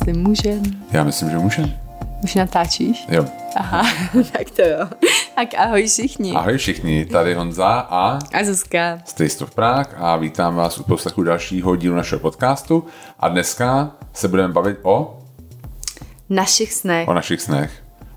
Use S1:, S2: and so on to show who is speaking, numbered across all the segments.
S1: jestli můžem.
S2: Já myslím, že můžem.
S1: Už natáčíš?
S2: Jo.
S1: Aha, tak to jo. Tak ahoj všichni.
S2: Ahoj všichni, tady Honza a
S1: A Zuzka.
S2: Stejstov Prák a vítám vás u poslechu dalšího dílu našeho podcastu. A dneska se budeme bavit o,
S1: Našich snech.
S2: o našich snech.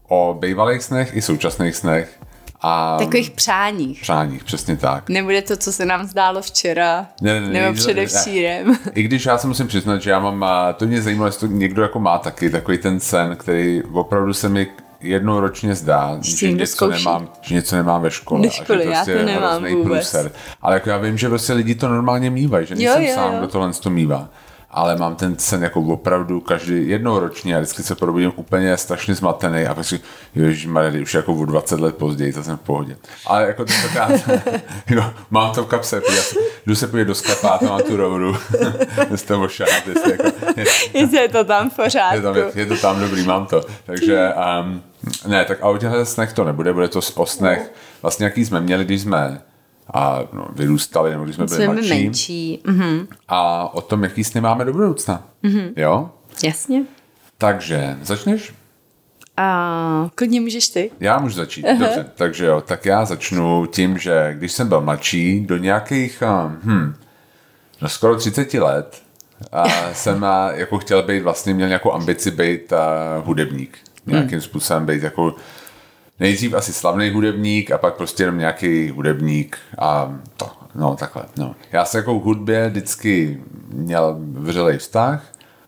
S2: O bývalých snech i současných snech. A
S1: Takových přáních.
S2: přáních, přesně tak.
S1: Nebude to, co se nám zdálo včera.
S2: Ne, ne, ne,
S1: nebo
S2: ne,
S1: předevčírem.
S2: I když já se musím přiznat, že já mám, a to mě zajímalo, jestli to někdo jako má taky takový ten sen, který opravdu se mi jednou ročně zdá,
S1: Že
S2: něco,
S1: zkouší.
S2: nemám, že něco nemám ve škole.
S1: Ve
S2: a že
S1: škole, já
S2: prostě
S1: to nemám vůbec.
S2: průser. Ale jako já vím, že prostě lidi to normálně mývají, že nejsem
S1: jo,
S2: sám,
S1: jo.
S2: kdo tohle to mývá. Ale mám ten sen jako opravdu každý jednou ročně a vždycky se probudím úplně strašně zmatený a pak si, ježišmarja, už jako o 20 let později, to jsem v pohodě. Ale jako to tak, jo, mám to v kapse, já jdu se podívat do sklepátu, mám tu roudu, z toho šát, jestli jako,
S1: Jestli je to tam v pořádku.
S2: je, tam, je, je to tam dobrý, mám to. Takže um, ne, tak a o těchto snech to nebude, bude to o snech, vlastně jaký jsme měli, když jsme a, no, vyrůstali, nebo když jsme byli
S1: Jsme
S2: mladší.
S1: menší. Mhm.
S2: A o tom, jaký sny máme do budoucna. Mm-hmm. Jo?
S1: Jasně.
S2: Takže, začneš?
S1: A klidně můžeš ty.
S2: Já můžu začít, dobře. Takže jo, tak já začnu tím, že když jsem byl mladší, do nějakých, hm, no skoro 30 let, a jsem a, jako chtěl být, vlastně měl nějakou ambici být a, hudebník. Nějakým způsobem být jako nejdřív asi slavný hudebník a pak prostě jenom nějaký hudebník a to, no takhle, no. Já jsem jako k hudbě vždycky měl vřelej vztah,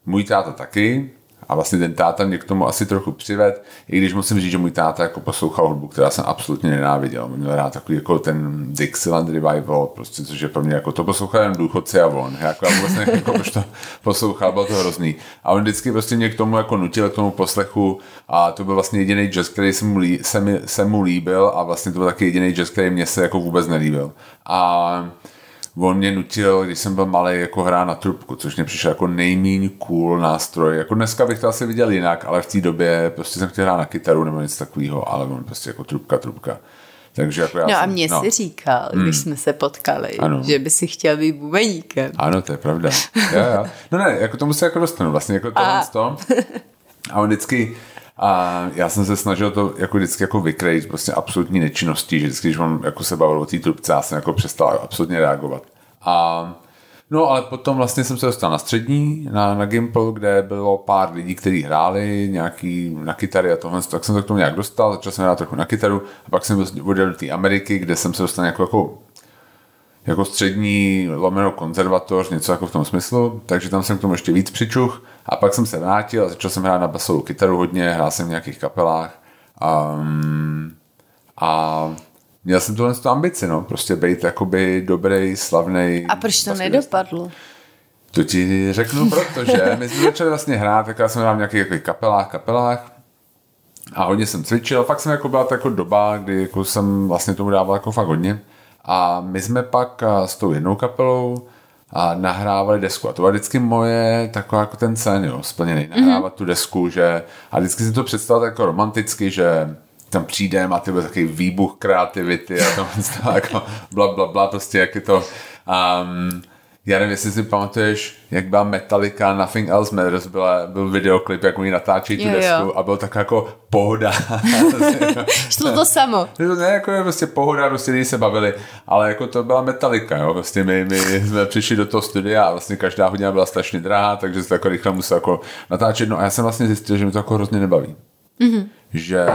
S2: můj táta taky a vlastně ten táta mě k tomu asi trochu přived, i když musím říct, že můj táta jako poslouchal hudbu, která jsem absolutně nenáviděl. Měl rád takový jako ten Dixieland Revival, prostě, což je pro mě jako to poslouchal jen důchodci a on. Jako, já nevím, jako, proč to poslouchal, bylo to hrozný. A on vždycky prostě mě k tomu jako nutil, k tomu poslechu a to byl vlastně jediný jazz, který se mu, lí, se, mi, se mu líbil a vlastně to byl taky jediný jazz, který mě se jako vůbec nelíbil. A on mě nutil, když jsem byl malý, jako hrát na trubku, což mě přišel jako nejmíň cool nástroj. Jako dneska bych to asi viděl jinak, ale v té době prostě jsem chtěl hrát na kytaru nebo něco takového, ale on prostě jako trubka, trubka. Takže jako já
S1: No a
S2: jsem,
S1: mě si říkal, když jsme se potkali,
S2: Ano.
S1: že by si chtěl být bubeníkem.
S2: Ano, to je pravda. Jo, jo. No ne, jako tomu se jako dostanu vlastně, jako tohle
S1: A-
S2: to. A on vždycky, a já jsem se snažil to jako vždycky jako vykrejt prostě absolutní nečinností, že vždycky, když on jako se bavil o té trubce, já jsem jako přestal absolutně reagovat. A No ale potom vlastně jsem se dostal na střední, na, na Gimple, kde bylo pár lidí, kteří hráli nějaký na kytary a tohle, tak jsem se k tomu nějak dostal, začal jsem hrát trochu na kytaru a pak jsem odjel do té Ameriky, kde jsem se dostal jako, jako jako střední lomeno konzervatoř, něco jako v tom smyslu, takže tam jsem k tomu ještě víc přičuch a pak jsem se vrátil a začal jsem hrát na basovou kytaru hodně, hrál jsem v nějakých kapelách um, a měl jsem tuhle tu ambici, no, prostě být jakoby dobrý, slavný.
S1: A proč to nedopadlo?
S2: To ti řeknu, protože my jsme začali vlastně hrát, tak já jsem hrál v nějakých jako kapelách, kapelách a hodně jsem cvičil, fakt jsem jako byla to jako doba, kdy jako jsem vlastně tomu dával jako fakt hodně a my jsme pak a, s tou jednou kapelou a nahrávali desku. A to byla vždycky moje taková jako ten sen, jo, splněný, nahrávat tu desku, že a vždycky si to představil jako romanticky, že tam přijdem a ty byl takový výbuch kreativity a tam jako bla, bla, bla, prostě jak je to um, já nevím, jestli si pamatuješ, jak byla Metallica Nothing Else Matters, byla, byl videoklip, jak oni natáčí tu
S1: Jo, jo.
S2: desku a byl tak jako pohoda.
S1: Šlo to samo.
S2: To ne, jako je prostě pohoda, prostě lidi se bavili, ale jako to byla Metallica, jo, prostě my, my jsme přišli do toho studia a vlastně každá hodina byla strašně drahá, takže se jako rychle musel jako natáčet, no a já jsem vlastně zjistil, že mi to jako hrozně nebaví. Mm-hmm. Že,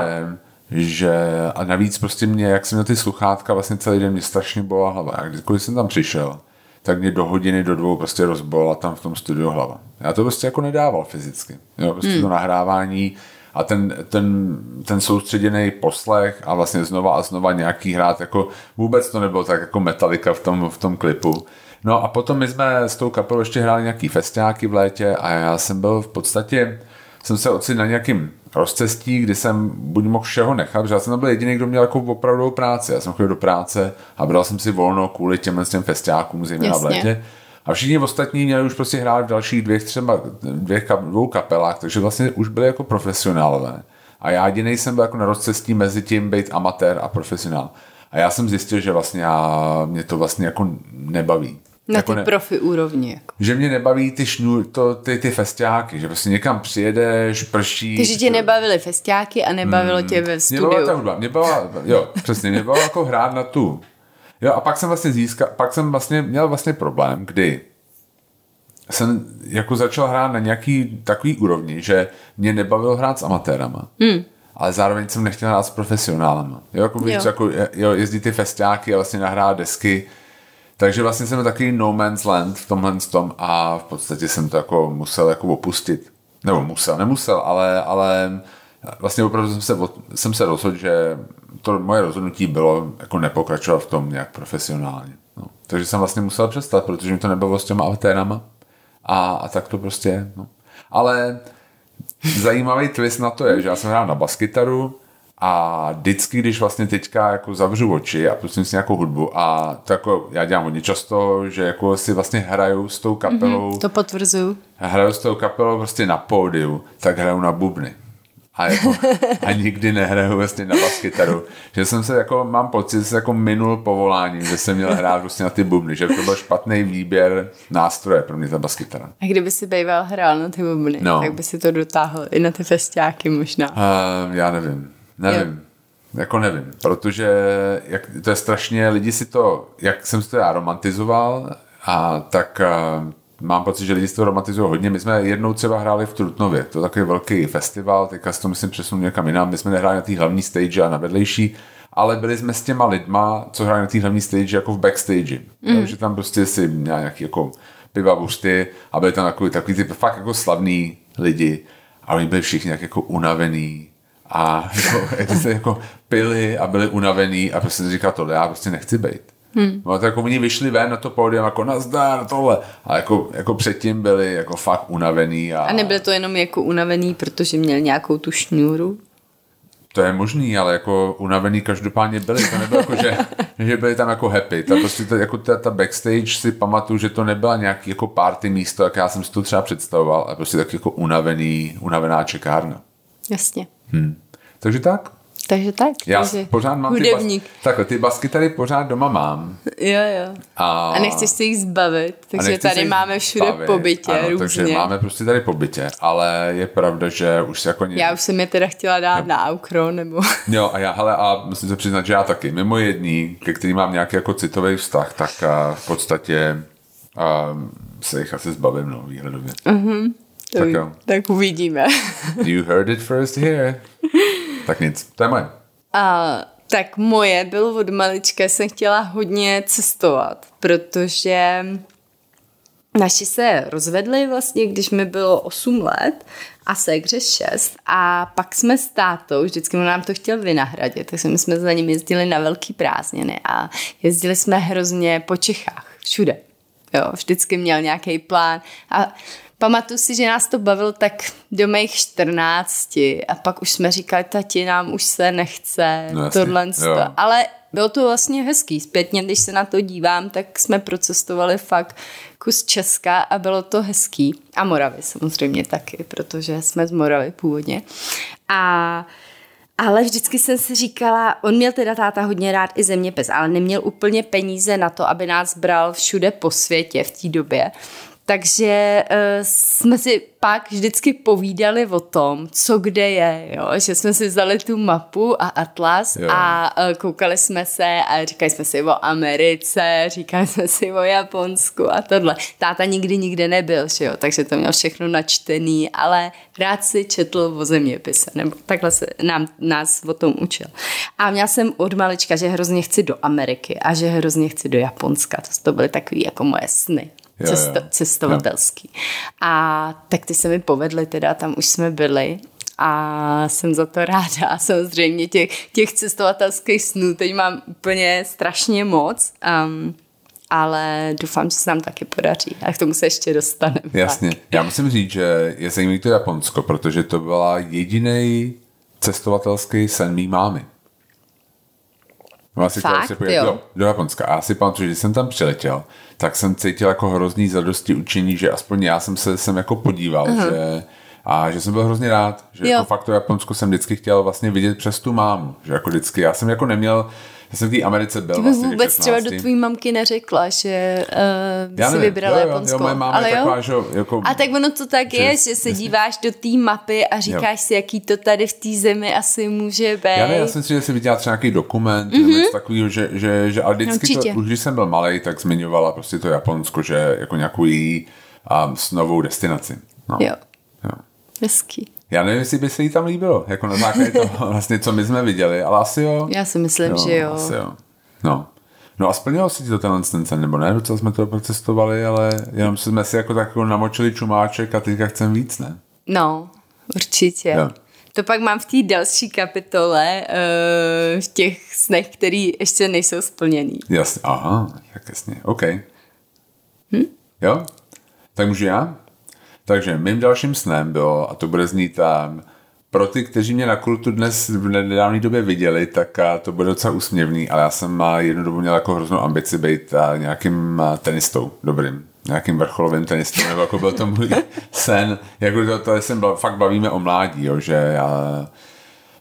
S2: že a navíc prostě mě, jak jsem měl ty sluchátka, vlastně celý den mě strašně bola hlava. A kdykoliv jsem tam přišel, tak mě do hodiny, do dvou prostě rozbola tam v tom studiu hlava. Já to prostě jako nedával fyzicky. Jo, prostě mm. to nahrávání a ten, ten, ten soustředěný poslech a vlastně znova a znova nějaký hrát, jako vůbec to nebylo tak jako Metallica v tom, v tom klipu. No a potom my jsme s tou kapelou ještě hráli nějaký festiáky v létě a já jsem byl v podstatě, jsem se ocitl na nějakým rozcestí, kdy jsem buď mohl všeho nechat, protože já jsem byl jediný, kdo měl jako opravdovou práci. Já jsem chodil do práce a bral jsem si volno kvůli těm, těm festiákům, zejména v létě. A všichni ostatní měli už prostě hrát v dalších dvěch, třeba kap- dvou kapelách, takže vlastně už byli jako profesionálové. A já jediný jsem byl jako na rozcestí mezi tím být amatér a profesionál. A já jsem zjistil, že vlastně já, mě to vlastně jako nebaví.
S1: Na
S2: jako
S1: ty ne, profi úrovni. Jako.
S2: Že mě nebaví ty, šnů, to, ty, ty festiáky, že prostě někam přijedeš, prší.
S1: Takže tě nebavily festiáky a nebavilo hmm, tě ve studiu. Mě
S2: bavila ta hudba, mě bavila, jo, přesně, mě bavilo jako hrát na tu. Jo, a pak jsem vlastně získal, pak jsem vlastně měl vlastně problém, kdy jsem jako začal hrát na nějaký takový úrovni, že mě nebavilo hrát s amatérama. Hmm. Ale zároveň jsem nechtěl hrát s profesionálama. Jo, jako, jo. jako jo, jezdí ty festiáky a vlastně nahrát desky. Takže vlastně jsem takový no man's land v tomhle tom a v podstatě jsem to jako musel jako opustit. Nebo musel, nemusel, ale, ale vlastně opravdu jsem se, jsem se rozhodl, že to moje rozhodnutí bylo jako nepokračovat v tom nějak profesionálně. No. Takže jsem vlastně musel přestat, protože mi to nebylo s těma amatérama a, a tak to prostě. No. Ale zajímavý twist na to je, že já jsem hrál na baskytaru a vždycky, když vlastně teďka jako zavřu oči a pustím si nějakou hudbu a to jako já dělám hodně často, že jako si vlastně hraju s tou kapelou. Mm-hmm,
S1: to potvrzuju.
S2: Hraju s tou kapelou prostě na pódiu, tak hraju na bubny a, jako, a nikdy nehraju vlastně na baskytaru. Že jsem se jako, mám pocit, že jsem jako minul povolání, že jsem měl hrát vlastně na ty bubny, že to byl špatný výběr nástroje pro mě ta baskytara.
S1: A kdyby si býval hrál na ty bubny, no. tak by si to dotáhl i na ty festiáky možná.
S2: Uh, já nevím, nevím. Jo. Jako nevím, protože jak, to je strašně, lidi si to, jak jsem si to já romantizoval, a tak uh, mám pocit, že lidi si to romantizují hodně. My jsme jednou třeba hráli v Trutnově, to je takový velký festival, teďka si to myslím přesunul někam jinam. My jsme nehráli na té hlavní stage a na vedlejší, ale byli jsme s těma lidma, co hráli na té hlavní stage jako v backstage. Mm. Takže tam prostě si měl nějaký jako piva, bušty a byli tam takový, takový ty fakt jako slavní lidi a oni byli všichni jak jako unavený a jako, jako, jako pili a byli unavený a prostě říká tohle, já prostě nechci být. Hmm. No, tak jako oni vyšli ven na to pódium jako nazdar, tohle. A jako, jako předtím byli jako fakt unavený. A...
S1: a nebyl to jenom jako unavený, protože měl nějakou tu šňůru?
S2: To je možný, ale jako unavený každopádně byli. To nebylo jako, že, že byli tam jako happy. Ta, prostě ta, jako ta, ta, backstage si pamatuju, že to nebyla nějaký jako party místo, jak já jsem si to třeba představoval, ale prostě tak jako unavený, unavená čekárna.
S1: Jasně.
S2: Hmm. Takže tak.
S1: Takže tak.
S2: Já takže pořád mám hudebník. ty, bas, takhle, ty basky tady pořád doma mám.
S1: Jo, jo. A, a nechceš se jich zbavit, takže tady máme všude bavit, po bytě ano, různě.
S2: takže máme prostě tady po bytě, ale je pravda, že už se jako... Ně...
S1: Já už jsem je teda chtěla dát no. na aukro, nebo...
S2: Jo, a já, hele, a musím se přiznat, že já taky. Mimo jedný, ke kterým mám nějaký jako citový vztah, tak a v podstatě a, se jich asi zbavím, no, výhledově.
S1: Uh-huh. Tak, jo. tak uvidíme.
S2: you heard it first here. Tak nic, to je moje.
S1: A, tak moje bylo od malička, jsem chtěla hodně cestovat, protože naši se rozvedli vlastně, když mi bylo 8 let a segře 6 a pak jsme s tátou, vždycky mu nám to chtěl vynahradit, takže my jsme za ním jezdili na velký prázdniny a jezdili jsme hrozně po Čechách, všude. Jo, vždycky měl nějaký plán a pamatuju si, že nás to bavilo tak do mých 14 a pak už jsme říkali, tati, nám už se nechce, no, tohle, ale bylo to vlastně hezký. Zpětně, když se na to dívám, tak jsme procestovali fakt kus Česka a bylo to hezký. A Moravy samozřejmě taky, protože jsme z Moravy původně. A ale vždycky jsem si říkala, on měl teda táta hodně rád i zeměpis, ale neměl úplně peníze na to, aby nás bral všude po světě v té době. Takže uh, jsme si pak vždycky povídali o tom, co kde je, jo? že jsme si vzali tu mapu a atlas jo. a uh, koukali jsme se a říkali jsme si o Americe, říkali jsme si o Japonsku a tohle. Táta nikdy nikde nebyl, že jo? takže to měl všechno načtený, ale rád si četl o zeměpise, nebo takhle se nám, nás o tom učil. A měla jsem od malička, že hrozně chci do Ameriky a že hrozně chci do Japonska. To, to byly takové jako moje sny cesto, jo. cestovatelský. Jo. A tak ty se mi povedly, teda tam už jsme byli a jsem za to ráda. A samozřejmě těch, těch cestovatelských snů teď mám úplně strašně moc. Um, ale doufám, že se nám taky podaří a k tomu se ještě dostaneme.
S2: Jasně. Tak. Já musím říct, že je zajímavé to Japonsko, protože to byla jediný cestovatelský sen mý mámy.
S1: Si Fakt,
S2: pojet, jo. do Japonska. A já si pamatuju, že když jsem tam přiletěl, tak jsem cítil jako hrozný zadosti učení, že aspoň já jsem se sem jako podíval, uh-huh. že A že jsem byl hrozně rád, že
S1: Jo.
S2: jako fakt to Japonsko jsem vždycky chtěl vlastně vidět přes tu mámu. Že jako vždycky, já jsem jako neměl, já jsem v té Americe byl
S1: Ty
S2: vlastně
S1: vůbec třeba
S2: 16.
S1: do tvojí mamky neřekla, že uh,
S2: Já
S1: si vybrala
S2: jo, jo,
S1: Japonsko.
S2: Jo, moje máma
S1: Ale jo?
S2: taková, že jako...
S1: A tak ono to tak
S2: že-
S1: je, že se díváš do té mapy a říkáš si, jaký to tady v té zemi asi může být.
S2: Já ne, já jsem si, že si viděla třeba nějaký dokument, mm-hmm. nebo něco takového, že, že, že a vždycky.
S1: Určitě.
S2: to, už když jsem byl malý, tak zmiňovala prostě to Japonsko, že jako nějakou její um, snovou destinaci. No.
S1: Jo,
S2: jo.
S1: Hezký.
S2: Já nevím, jestli by se jí tam líbilo, jako na základě toho vlastně, co my jsme viděli, ale asi jo.
S1: Já si myslím, že jo.
S2: Asi jo. No. No a splnilo se ti to tenhle ten sen, nebo ne? Docela jsme to procestovali, ale jenom jsme si jako tak jako namočili čumáček a teďka chcem víc, ne?
S1: No, určitě.
S2: Jo.
S1: To pak mám v té další kapitole, uh, v těch snech, který ještě nejsou splněný.
S2: Jasně, aha, tak jasně, OK. Hm? Jo? Tak můžu já? Takže mým dalším snem bylo, a to bude znít tam, pro ty, kteří mě na kultu dnes v nedávné době viděli, tak to bude docela úsměvný, ale já jsem jednu dobu měl jako hroznou ambici být nějakým tenistou dobrým, nějakým vrcholovým tenistou, nebo jako byl to můj sen, jako to, to jsem fakt bavíme o mládí, jo, že já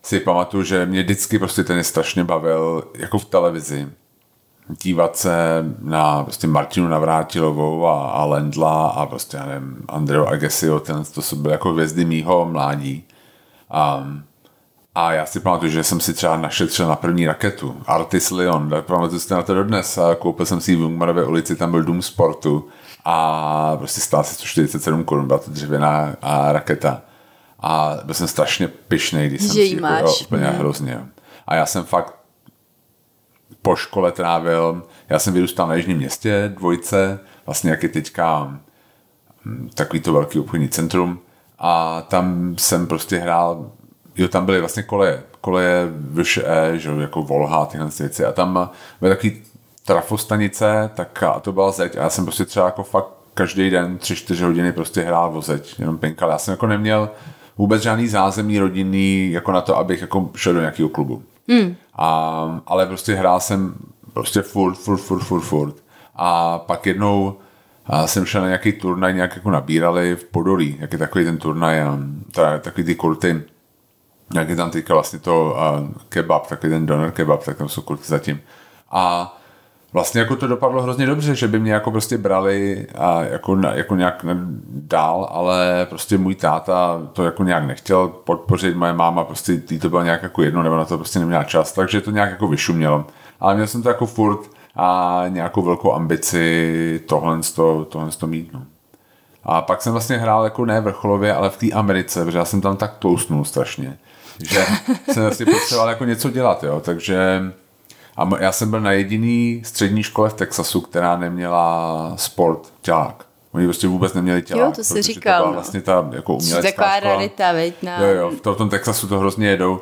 S2: si pamatuju, že mě vždycky prostě tenis strašně bavil, jako v televizi dívat se na prostě Martinu Navrátilovou a, a Lendla a prostě, já nevím, Andreu Agasio, ten, to jsou byly jako hvězdy mýho mládí. Um, a já si pamatuju, že jsem si třeba našel třeba na první raketu, Artis Leon, tak pamatuju si na to dodnes a koupil jsem si ji v Jungmanově ulici, tam byl dům sportu a prostě stál se 147 korun, byla to dřevěná a raketa. A byl jsem strašně pyšnej, když jsem
S1: Že
S2: si
S1: ji
S2: jako,
S1: máš.
S2: jo, úplně
S1: Mm.
S2: hrozně. A já jsem fakt po škole trávil, já jsem vyrůstal na Jižním městě, dvojce, vlastně jak je teďka hm, takový to velký obchodní centrum a tam jsem prostě hrál, jo, tam byly vlastně koleje, koleje VŠE, že jako Volha, tyhle ty věci a tam byly takový trafostanice, tak a to byla zeď a já jsem prostě třeba jako fakt každý den tři, čtyři hodiny prostě hrál o zeď, jenom pinkal. Já jsem jako neměl vůbec žádný zázemí rodinný jako na to, abych jako šel do nějakého klubu. Hmm. A, ale prostě hrál jsem prostě furt, furt, furt, furt, furt. A pak jednou a jsem šel na nějaký turnaj, nějak jako nabírali v Podolí, jak je takový ten turnaj, takový ty kurty, jak je tam teďka vlastně to uh, kebab, takový ten doner kebab, tak tam jsou kurty zatím. A vlastně jako to dopadlo hrozně dobře, že by mě jako prostě brali a jako, jako nějak dál, ale prostě můj táta to jako nějak nechtěl podpořit, moje máma prostě jí to bylo nějak jako jedno, nebo na to prostě neměla čas, takže to nějak jako vyšumělo. Ale měl jsem to jako furt a nějakou velkou ambici tohle, to, tohle to mít. No. A pak jsem vlastně hrál jako ne vrcholově, ale v té Americe, protože já jsem tam tak tlousnul strašně, že jsem vlastně potřeboval jako něco dělat, jo, takže a já jsem byl na jediný střední škole v Texasu, která neměla sport tělák. Oni prostě vůbec neměli tělák.
S1: Jo, to
S2: protože
S1: říkal,
S2: To byla
S1: no.
S2: vlastně ta jako umělecká
S1: taková
S2: škola.
S1: rarita, veď, na...
S2: Jo, jo, v tom, v tom Texasu to hrozně jedou.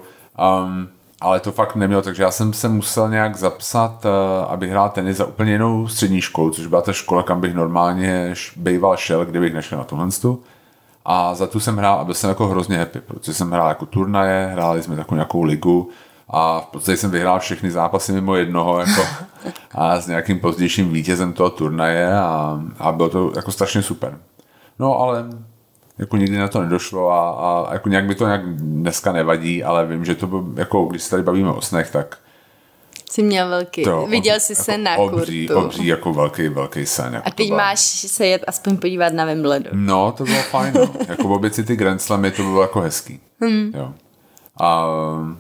S2: Um, ale to fakt nemělo, takže já jsem se musel nějak zapsat, uh, abych hrál tenis za úplně jinou střední školu, což byla ta škola, kam bych normálně bejval šel, kdybych nešel na tuhle tu. A za tu jsem hrál a byl jsem jako hrozně happy, protože jsem hrál jako turnaje, hráli jsme takovou nějakou ligu a v podstatě jsem vyhrál všechny zápasy mimo jednoho jako, a s nějakým pozdějším vítězem toho turnaje a, a bylo to jako strašně super. No ale jako nikdy na to nedošlo a, a jako nějak by to nějak dneska nevadí, ale vím, že to byl, jako když se tady bavíme o snech, tak
S1: Jsi měl velký.
S2: to
S1: Viděl
S2: ob-
S1: jsi
S2: jako
S1: se na
S2: obří,
S1: kurtu.
S2: obří, jako velký, velký sen. Jako
S1: A teď máš se jet aspoň podívat na Wimbledon.
S2: No, to bylo fajn, no. jako obě ty Grand Slamy, to bylo jako hezký. Hmm. Jo. A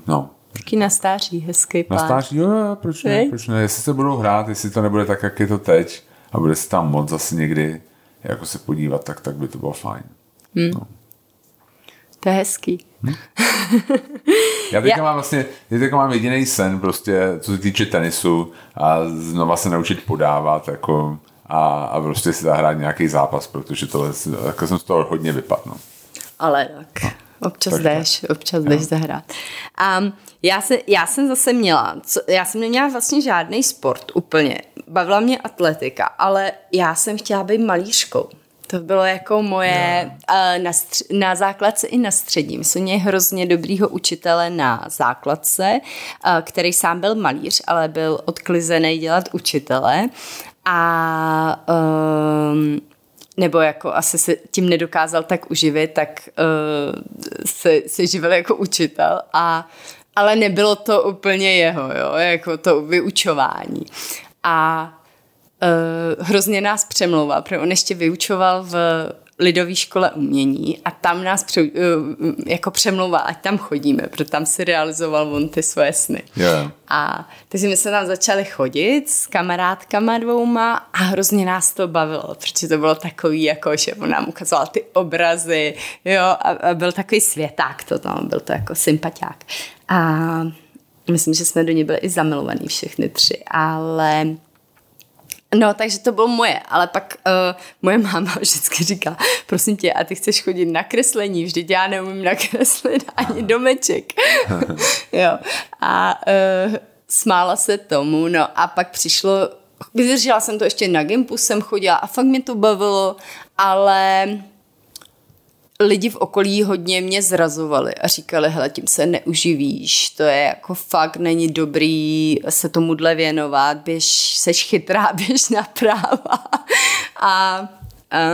S2: no,
S1: Taky na stáří, hezký
S2: na
S1: plán.
S2: stáří, jo, jo, proč ne, proč ne, jestli se budou hrát, jestli to nebude tak, jak je to teď a bude se tam moc zase někdy jako se podívat, tak, tak by to bylo fajn.
S1: To je hezký.
S2: Já teďka
S1: Já-
S2: mám vlastně, já teďka mám jediný sen prostě, co se týče tenisu a znova se naučit podávat jako a, a prostě si zahrát nějaký zápas, protože tohle, jako jsem z toho hodně vypadl. No.
S1: Ale tak. Občas
S2: takže
S1: jdeš, občas jdeš zahrát. A já, se, já jsem zase měla, co, já jsem neměla vlastně žádný sport úplně. Bavila mě atletika, ale já jsem chtěla být malířkou. To bylo jako moje yeah. na, stř- na základce i na střední. My jsme měli hrozně dobrýho učitele na základce, eh, který sám byl malíř, ale byl odklizený dělat učitele. A um, nebo jako asi se tím nedokázal tak uživit, tak uh, se, se živil jako učitel a ale nebylo to úplně jeho, jo, jako to vyučování. A uh, hrozně nás přemlouval, protože on ještě vyučoval v lidové škole umění a tam nás pře, uh, jako přemlouval, ať tam chodíme, protože tam si realizoval on ty svoje sny.
S2: Yeah.
S1: A takže my jsme tam začali chodit s kamarádkama dvouma a hrozně nás to bavilo, protože to bylo takový, jako, že on nám ukazoval ty obrazy, jo, a, a byl takový světák to tam, byl to jako sympatiák. A myslím, že jsme do něj byli i zamilovaní všechny tři, ale No, takže to bylo moje, ale pak uh, moje máma vždycky říká, prosím tě, a ty chceš chodit na kreslení, vždyť já neumím nakreslit ani domeček. jo. A uh, smála se tomu, no a pak přišlo, vydržela jsem to ještě na Gimpu, jsem chodila a fakt mě to bavilo, ale lidi v okolí hodně mě zrazovali a říkali, hele, tím se neuživíš, to je jako fakt není dobrý se tomuhle věnovat, běž, seš chytrá, běž na práva. A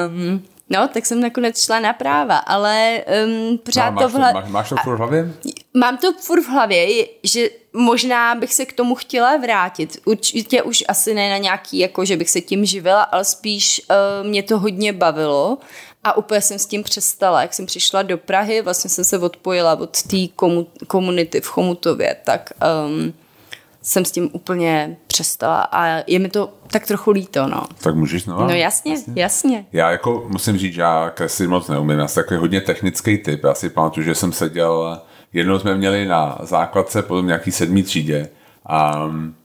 S1: um, No, tak jsem nakonec šla na práva, ale um, pořád no, to v hlavě...
S2: Máš, máš to furt v hlavě?
S1: Mám to furt v hlavě, že možná bych se k tomu chtěla vrátit. Určitě už asi ne na nějaký, jako že bych se tím živila, ale spíš uh, mě to hodně bavilo a úplně jsem s tím přestala. Jak jsem přišla do Prahy, vlastně jsem se odpojila od té komu- komunity v Chomutově, tak um, jsem s tím úplně přestala a je mi to tak trochu líto, no.
S2: Tak můžeš no.
S1: No jasně, jasně, jasně.
S2: Já jako musím říct, že já kreslit moc neumím, já jsem takový hodně technický typ, já si pamatuju, že jsem seděl, jednou jsme měli na základce, potom nějaký sedmý třídě a um,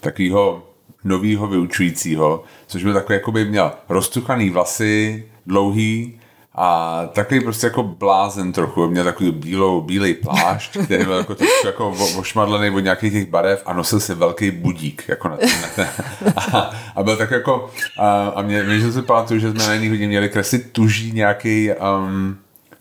S2: takovýho novýho vyučujícího, což byl takový, jako by měl roztuchaný vlasy, dlouhý a takový prostě jako blázen trochu. Měl takový bílou, bílej plášť, který byl jako trošku jako ošmadlený od nějakých těch barev a nosil si velký budík. Jako na ten, na ten. A, a, byl tak jako a, a mě, mě že si pamatuju, že jsme na jiný hodně měli kreslit tuží nějaký um,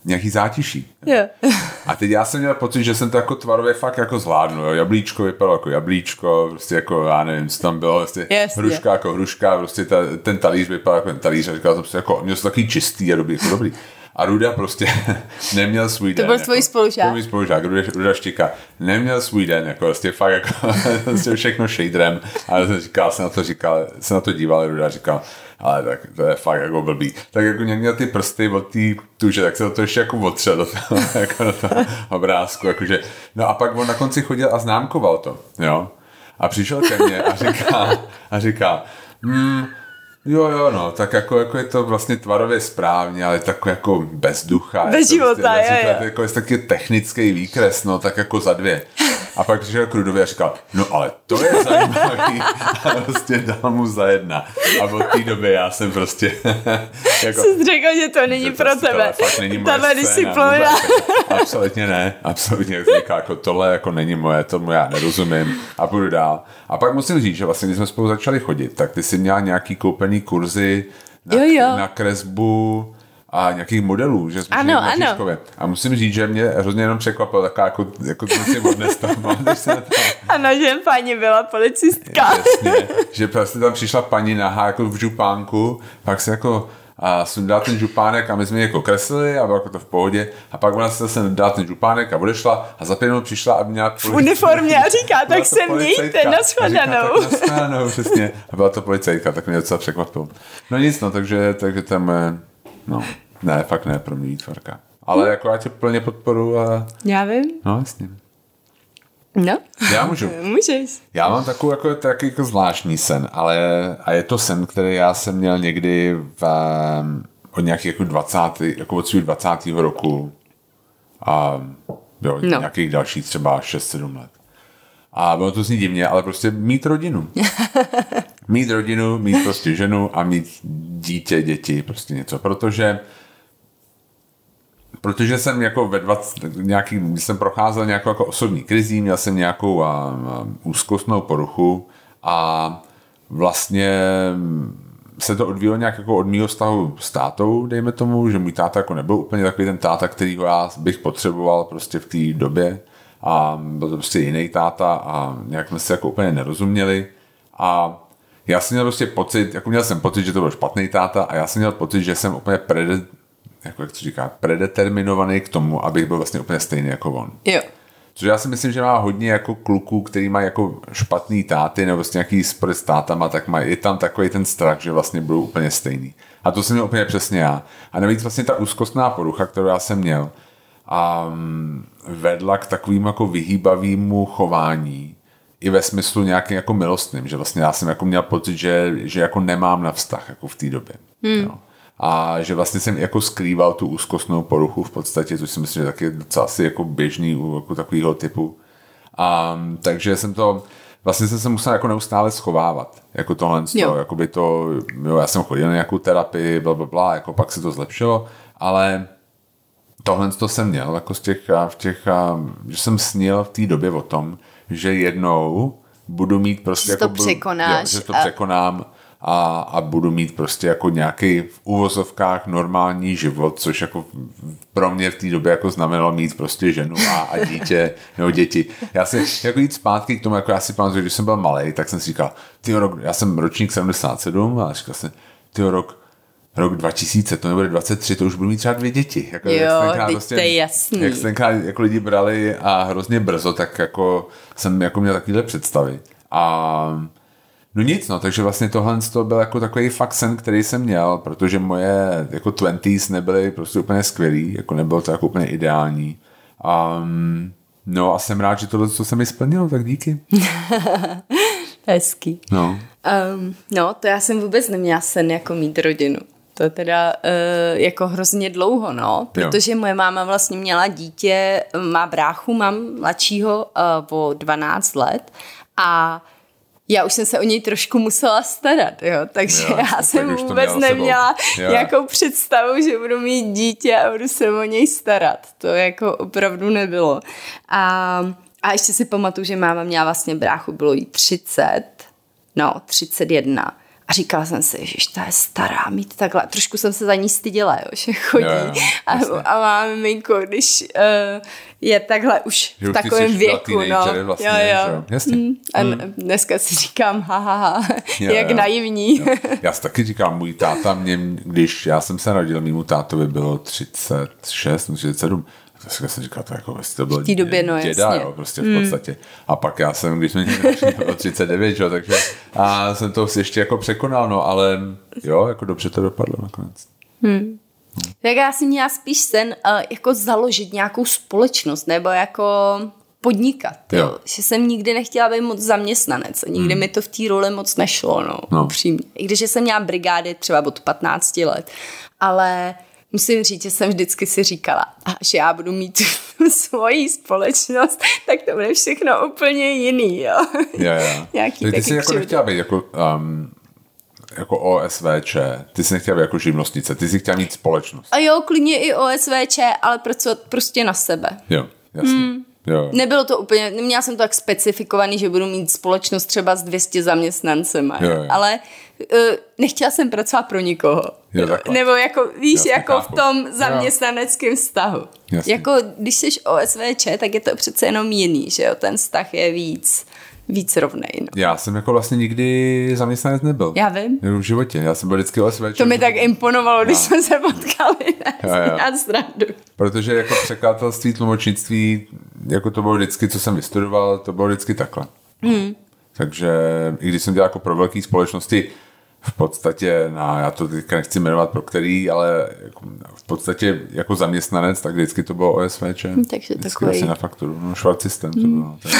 S2: nějaký zátiší.
S1: Yeah.
S2: A teď já jsem měl pocit, že jsem to jako tvarově fakt jako zvládnu. Jo. Jablíčko vypadalo jako jablíčko, prostě jako já nevím, co tam bylo, prostě yes, hruška yeah. jako hruška, prostě ta, ten talíř vypadal jako ten talíř a říkal jsem si jako, měl jsem takový čistý a dobrý, jako dobrý. A Ruda prostě neměl svůj den.
S1: To byl tvůj
S2: jako,
S1: spolužák.
S2: To byl spolužák, Ruda, Ruda Štika. Neměl svůj den, jako prostě fakt jako prostě všechno shaderem. A já jsem říkal, jsem na to říkal, jsem na to díval, Ruda říkal, ale tak to je fakt jako blbý. Tak jako někdo měl ty prsty od té tuže, tak se to ještě jako otřel do toho, jako do toho obrázku, jakože, no a pak on na konci chodil a známkoval to, jo. A přišel ke mně a říká, a říká, hmm, Jo, jo, no, tak jako, jako je to vlastně tvarově správně, ale tak jako bez ducha.
S1: Bez života,
S2: prostě,
S1: jo, jo.
S2: Jako je taky technický výkres, no, tak jako za dvě. A pak přišel Krudově a říkal, no ale to je zajímavý. A prostě dal mu za jedna. A od té doby já jsem prostě...
S1: jako, Jsi řekl, že to není pro prostě tebe.
S2: Fakt není moje Tahle disciplína. Absolutně ne. Absolutně říká, jako tohle jako není moje, tomu já nerozumím. A půjdu dál. A pak musím říct, že vlastně, když jsme spolu začali chodit, tak ty jsi měla nějaký koupený kurzy na,
S1: jo, jo.
S2: na kresbu a nějakých modelů, že jsme
S1: ano,
S2: na
S1: ano.
S2: Žižkově. A musím říct, že mě hrozně jenom překvapilo taková jako, jako jsem si odnes
S1: Ano, že paní byla policistka.
S2: Jasně, že prostě tam přišla paní nahá jako v župánku, pak se jako a sundala ten župánek a my jsme jako kreslili a bylo jako to v pohodě a pak ona se zase dala ten župánek a odešla a za pět minut přišla a měla
S1: v uniformě a říká, tak se mějte na shledanou.
S2: Na shledanou, přesně. A byla to policajtka, tak mě docela překvapilo. No nic, no, takže, takže to je moje No, ne, fakt ne, pro mě výtvarka. Ale hmm. jako já tě plně podporu a...
S1: Já vím.
S2: No, jasně.
S1: No.
S2: Já můžu.
S1: Můžeš.
S2: Já mám takový jako, taky jako zvláštní sen, ale a je to sen, který já jsem měl někdy v, um, od nějakých jako 20, jako od svých 20. roku a jo, no. nějakých dalších třeba 6-7 let. A bylo to zní divně, ale prostě mít rodinu. mít rodinu, mít prostě ženu a mít dítě, děti, prostě něco. Protože protože jsem jako ve 20, nějaký, když jsem procházel nějakou jako osobní krizí, měl jsem nějakou a, a, úzkostnou poruchu a vlastně se to odvíjelo nějak jako od mého vztahu s tátou, dejme tomu, že můj táta jako nebyl úplně takový ten táta, který já bych potřeboval prostě v té době a byl to prostě jiný táta a nějak jsme se jako úplně nerozuměli a já jsem měl prostě pocit, jako měl jsem pocit, že to byl špatný táta a já jsem měl pocit, že jsem úplně prede, jako jak to říká, predeterminovaný k tomu, abych byl vlastně úplně stejný jako on.
S1: Jo.
S2: Což já si myslím, že má hodně jako kluků, který mají jako špatný táty nebo vlastně nějaký spory s tátama, tak mají je tam takový ten strach, že vlastně budou úplně stejný. A to jsem měl úplně přesně já. A navíc vlastně ta úzkostná porucha, kterou já jsem měl, a vedla k takovým jako vyhýbavému chování i ve smyslu nějakým jako milostným, že vlastně já jsem jako měl pocit, že, že jako nemám na vztah jako v té době. Hmm. Jo. A že vlastně jsem jako skrýval tu úzkostnou poruchu v podstatě, což si myslím, že taky je docela asi jako běžný u jako takového typu. A, takže jsem to, vlastně jsem se musel jako neustále schovávat, jako tohle, jako by to, jo, já jsem chodil na nějakou terapii, bla, bla, bla, jako pak se to zlepšilo, ale tohle to jsem měl, jako z těch, v těch, že jsem snil v té době o tom, že jednou budu mít prostě...
S1: Že
S2: jako
S1: to budu, překonáš.
S2: Jo, že to a... překonám a, a budu mít prostě jako nějaký v úvozovkách normální život, což jako pro mě v té době jako znamenalo mít prostě ženu a, a dítě nebo děti. Já si jako jít zpátky k tomu, jako já si pamatuju, když jsem byl malý, tak jsem si říkal, ty rok, já jsem ročník 77 a říkal jsem, ty rok rok 2000, to nebude 23, to už budu mít třeba dvě děti.
S1: Jako, jo, jak prostě, to je jasný.
S2: Jak se jako lidi brali a hrozně brzo, tak jako jsem jako měl takovýhle představy. A no nic, no, takže vlastně tohle to byl jako takový fakt sen, který jsem měl, protože moje jako twenties nebyly prostě úplně skvělý, jako nebylo to jako úplně ideální. Um, no a jsem rád, že tohle, co se mi splnilo, tak díky.
S1: Hezký.
S2: No.
S1: Um, no, to já jsem vůbec neměla sen jako mít rodinu. To teda uh, jako hrozně dlouho, no, protože jo. moje máma vlastně měla dítě, má bráchu, mám mladšího uh, o 12 let a já už jsem se o něj trošku musela starat, jo, takže jo, já jsem vůbec neměla nějakou představu, že budu mít dítě a budu se o něj starat. To jako opravdu nebylo. A, a ještě si pamatuju, že máma měla vlastně bráchu, bylo jí 30, no, 31 a říkala jsem si, že ta je stará, mít takhle. Trošku jsem se za ní styděla, jo, že chodí. Jo, jo, a, a mám miminko, když uh, je takhle už že v takovém věku. No.
S2: Vlastně, jo, jo. Jasně. Mm.
S1: A mm. dneska si říkám, ha, ha, ha jo, jak jo. naivní. Jo.
S2: Já si taky říkám, můj táta mě, když já jsem se narodil, mému tátovi bylo 36, 37, tak jsem říkal, to jako to byl
S1: v době, no,
S2: děda,
S1: jasně.
S2: jo, prostě v hmm. podstatě. Hmm. A pak já jsem, když jsme měli 39, jo, takže a jsem to ještě jako překonal, no, ale jo, jako dobře to dopadlo nakonec.
S1: Hmm. Tak já jsem měla spíš sen uh, jako založit nějakou společnost, nebo jako podnikat, jo. Jo. že jsem nikdy nechtěla být moc zaměstnanec a nikdy hmm. mi to v té roli moc nešlo, no, no. upřímně. I když jsem měla brigády třeba od 15 let, ale musím říct, že jsem vždycky si říkala, až já budu mít svoji společnost, tak to bude všechno úplně jiný, jo.
S2: Jo, jo. Nějaký ty, ty jsi jako nechtěla být jako, um, jako OSVČ, ty jsi nechtěla být jako živnostnice, ty jsi chtěla mít společnost.
S1: A jo, klidně i OSVČ, ale pracovat prostě na sebe.
S2: Jo, jasně. Hmm. Jo.
S1: Nebylo to úplně, neměla jsem to tak specifikovaný, že budu mít společnost třeba s 200 zaměstnancema, jo, jo. ale uh, nechtěla jsem pracovat pro nikoho.
S2: Jo,
S1: Nebo jako, víš, Jasně, jako chápu. v tom zaměstnaneckém vztahu.
S2: Jasně.
S1: Jako, když jsi OSVČ, tak je to přece jenom jiný, že jo, ten vztah je víc víc rovnej. No.
S2: Já jsem jako vlastně nikdy zaměstnanec nebyl.
S1: Já vím.
S2: v životě. Já jsem byl vždycky OSVČ.
S1: To mi tak imponovalo, když jsme se potkali. Já zradu.
S2: Protože jako překladatelství, tlumočnictví, jako to bylo vždycky, co jsem vystudoval, to bylo vždycky takhle.
S1: Hmm.
S2: Takže i když jsem dělal jako pro velké společnosti, v podstatě, na, já to teďka nechci jmenovat pro který, ale jako, v podstatě jako zaměstnanec, tak vždycky to bylo OSVČ.
S1: Hmm, takže
S2: vždycky takový... na fakturu. No, švarcistem to hmm. bylo. Tak,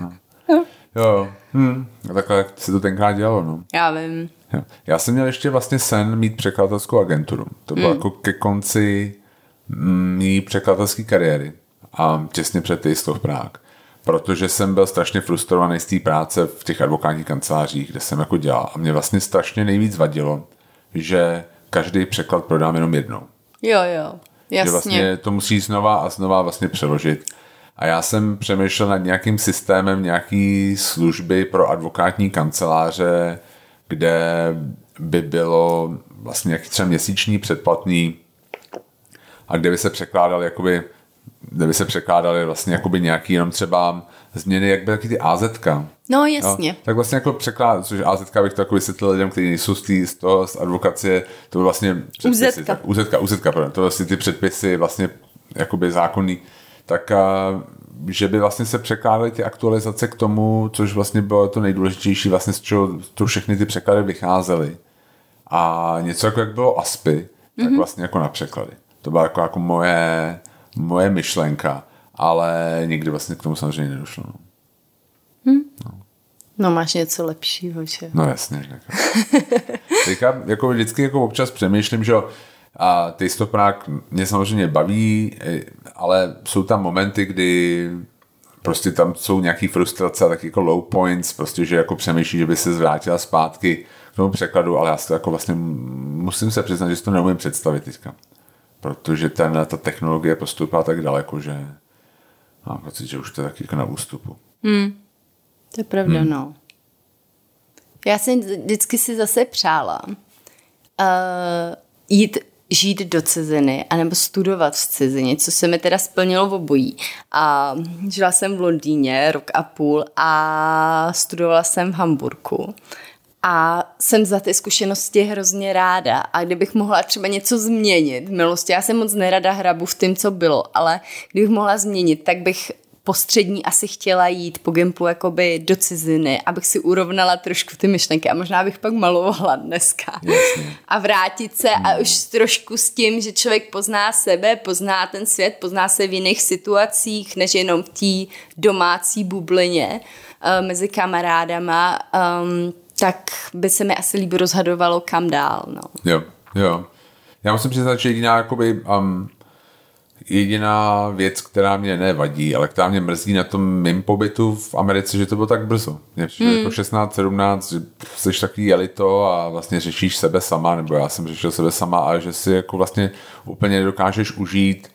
S2: no. Jo, hm. A takhle jak se to tenkrát dělalo, no.
S1: Já vím.
S2: Jo. Já jsem měl ještě vlastně sen mít překladatelskou agenturu. To bylo mm. jako ke konci mý překladatelské kariéry a těsně před Taste of Prague. Protože jsem byl strašně frustrovaný z té práce v těch advokátních kancelářích, kde jsem jako dělal. A mě vlastně strašně nejvíc vadilo, že každý překlad prodám jenom jednou.
S1: Jo, jo, jasně.
S2: Že vlastně to musí znova a znova vlastně přeložit. A já jsem přemýšlel nad nějakým systémem nějaký služby pro advokátní kanceláře, kde by bylo vlastně nějaký třeba měsíční předplatný a kde by se překládal jakoby kde by se překládaly vlastně jakoby nějaký jenom třeba změny, jak byly ty AZ.
S1: No jasně.
S2: No, tak vlastně jako překlad, což AZ bych to jako vysvětlil lidem, kteří nejsou z, tý, z toho, z advokacie, to byl vlastně předpisy,
S1: UZK.
S2: Tak, UZK, pardon, to vlastně ty předpisy vlastně jakoby zákonný, tak že by vlastně se překládaly ty aktualizace k tomu, což vlastně bylo to nejdůležitější, vlastně z čeho to všechny ty překlady vycházely. A něco jako jak bylo ASPy, tak mm-hmm. vlastně jako na překlady. To byla jako, jako moje, moje myšlenka, ale nikdy vlastně k tomu samozřejmě nedošlo. No.
S1: No máš něco lepšího, že?
S2: No jasně. Jako. Teďka jako vždycky jako občas přemýšlím, že a testoprák mě samozřejmě baví, ale jsou tam momenty, kdy prostě tam jsou nějaký frustrace a taky jako low points, prostě, že jako přemýšlí, že by se zvrátila zpátky k tomu překladu, ale já si to jako vlastně musím se přiznat, že si to neumím představit teďka. Protože ten, ta technologie postupá tak daleko, že mám pocit, že už to je taky jako na ústupu.
S1: Hmm. To je pravda, hmm. no. Já jsem vždycky si zase přála uh, jít žít do ciziny anebo studovat v cizině, co se mi teda splnilo v obojí. A žila jsem v Londýně rok a půl a studovala jsem v Hamburku. A jsem za ty zkušenosti hrozně ráda. A kdybych mohla třeba něco změnit milosti, já jsem moc nerada hrabu v tím, co bylo, ale kdybych mohla změnit, tak bych postřední asi chtěla jít po Gimplu jakoby do ciziny, abych si urovnala trošku ty myšlenky a možná bych pak malovala dneska.
S2: Jasně.
S1: A vrátit se a už trošku s tím, že člověk pozná sebe, pozná ten svět, pozná se v jiných situacích, než jenom v té domácí bublině uh, mezi kamarádama, um, tak by se mi asi líbí rozhadovalo kam dál. No.
S2: Jo, jo. Já musím přiznat, že jediná jakoby, um, jediná věc, která mě nevadí, ale která mě mrzí na tom mým pobytu v Americe, že to bylo tak brzo. Mě hmm. jako 16, 17, že jsi takový jelito a vlastně řešíš sebe sama, nebo já jsem řešil sebe sama a že si jako vlastně úplně nedokážeš užít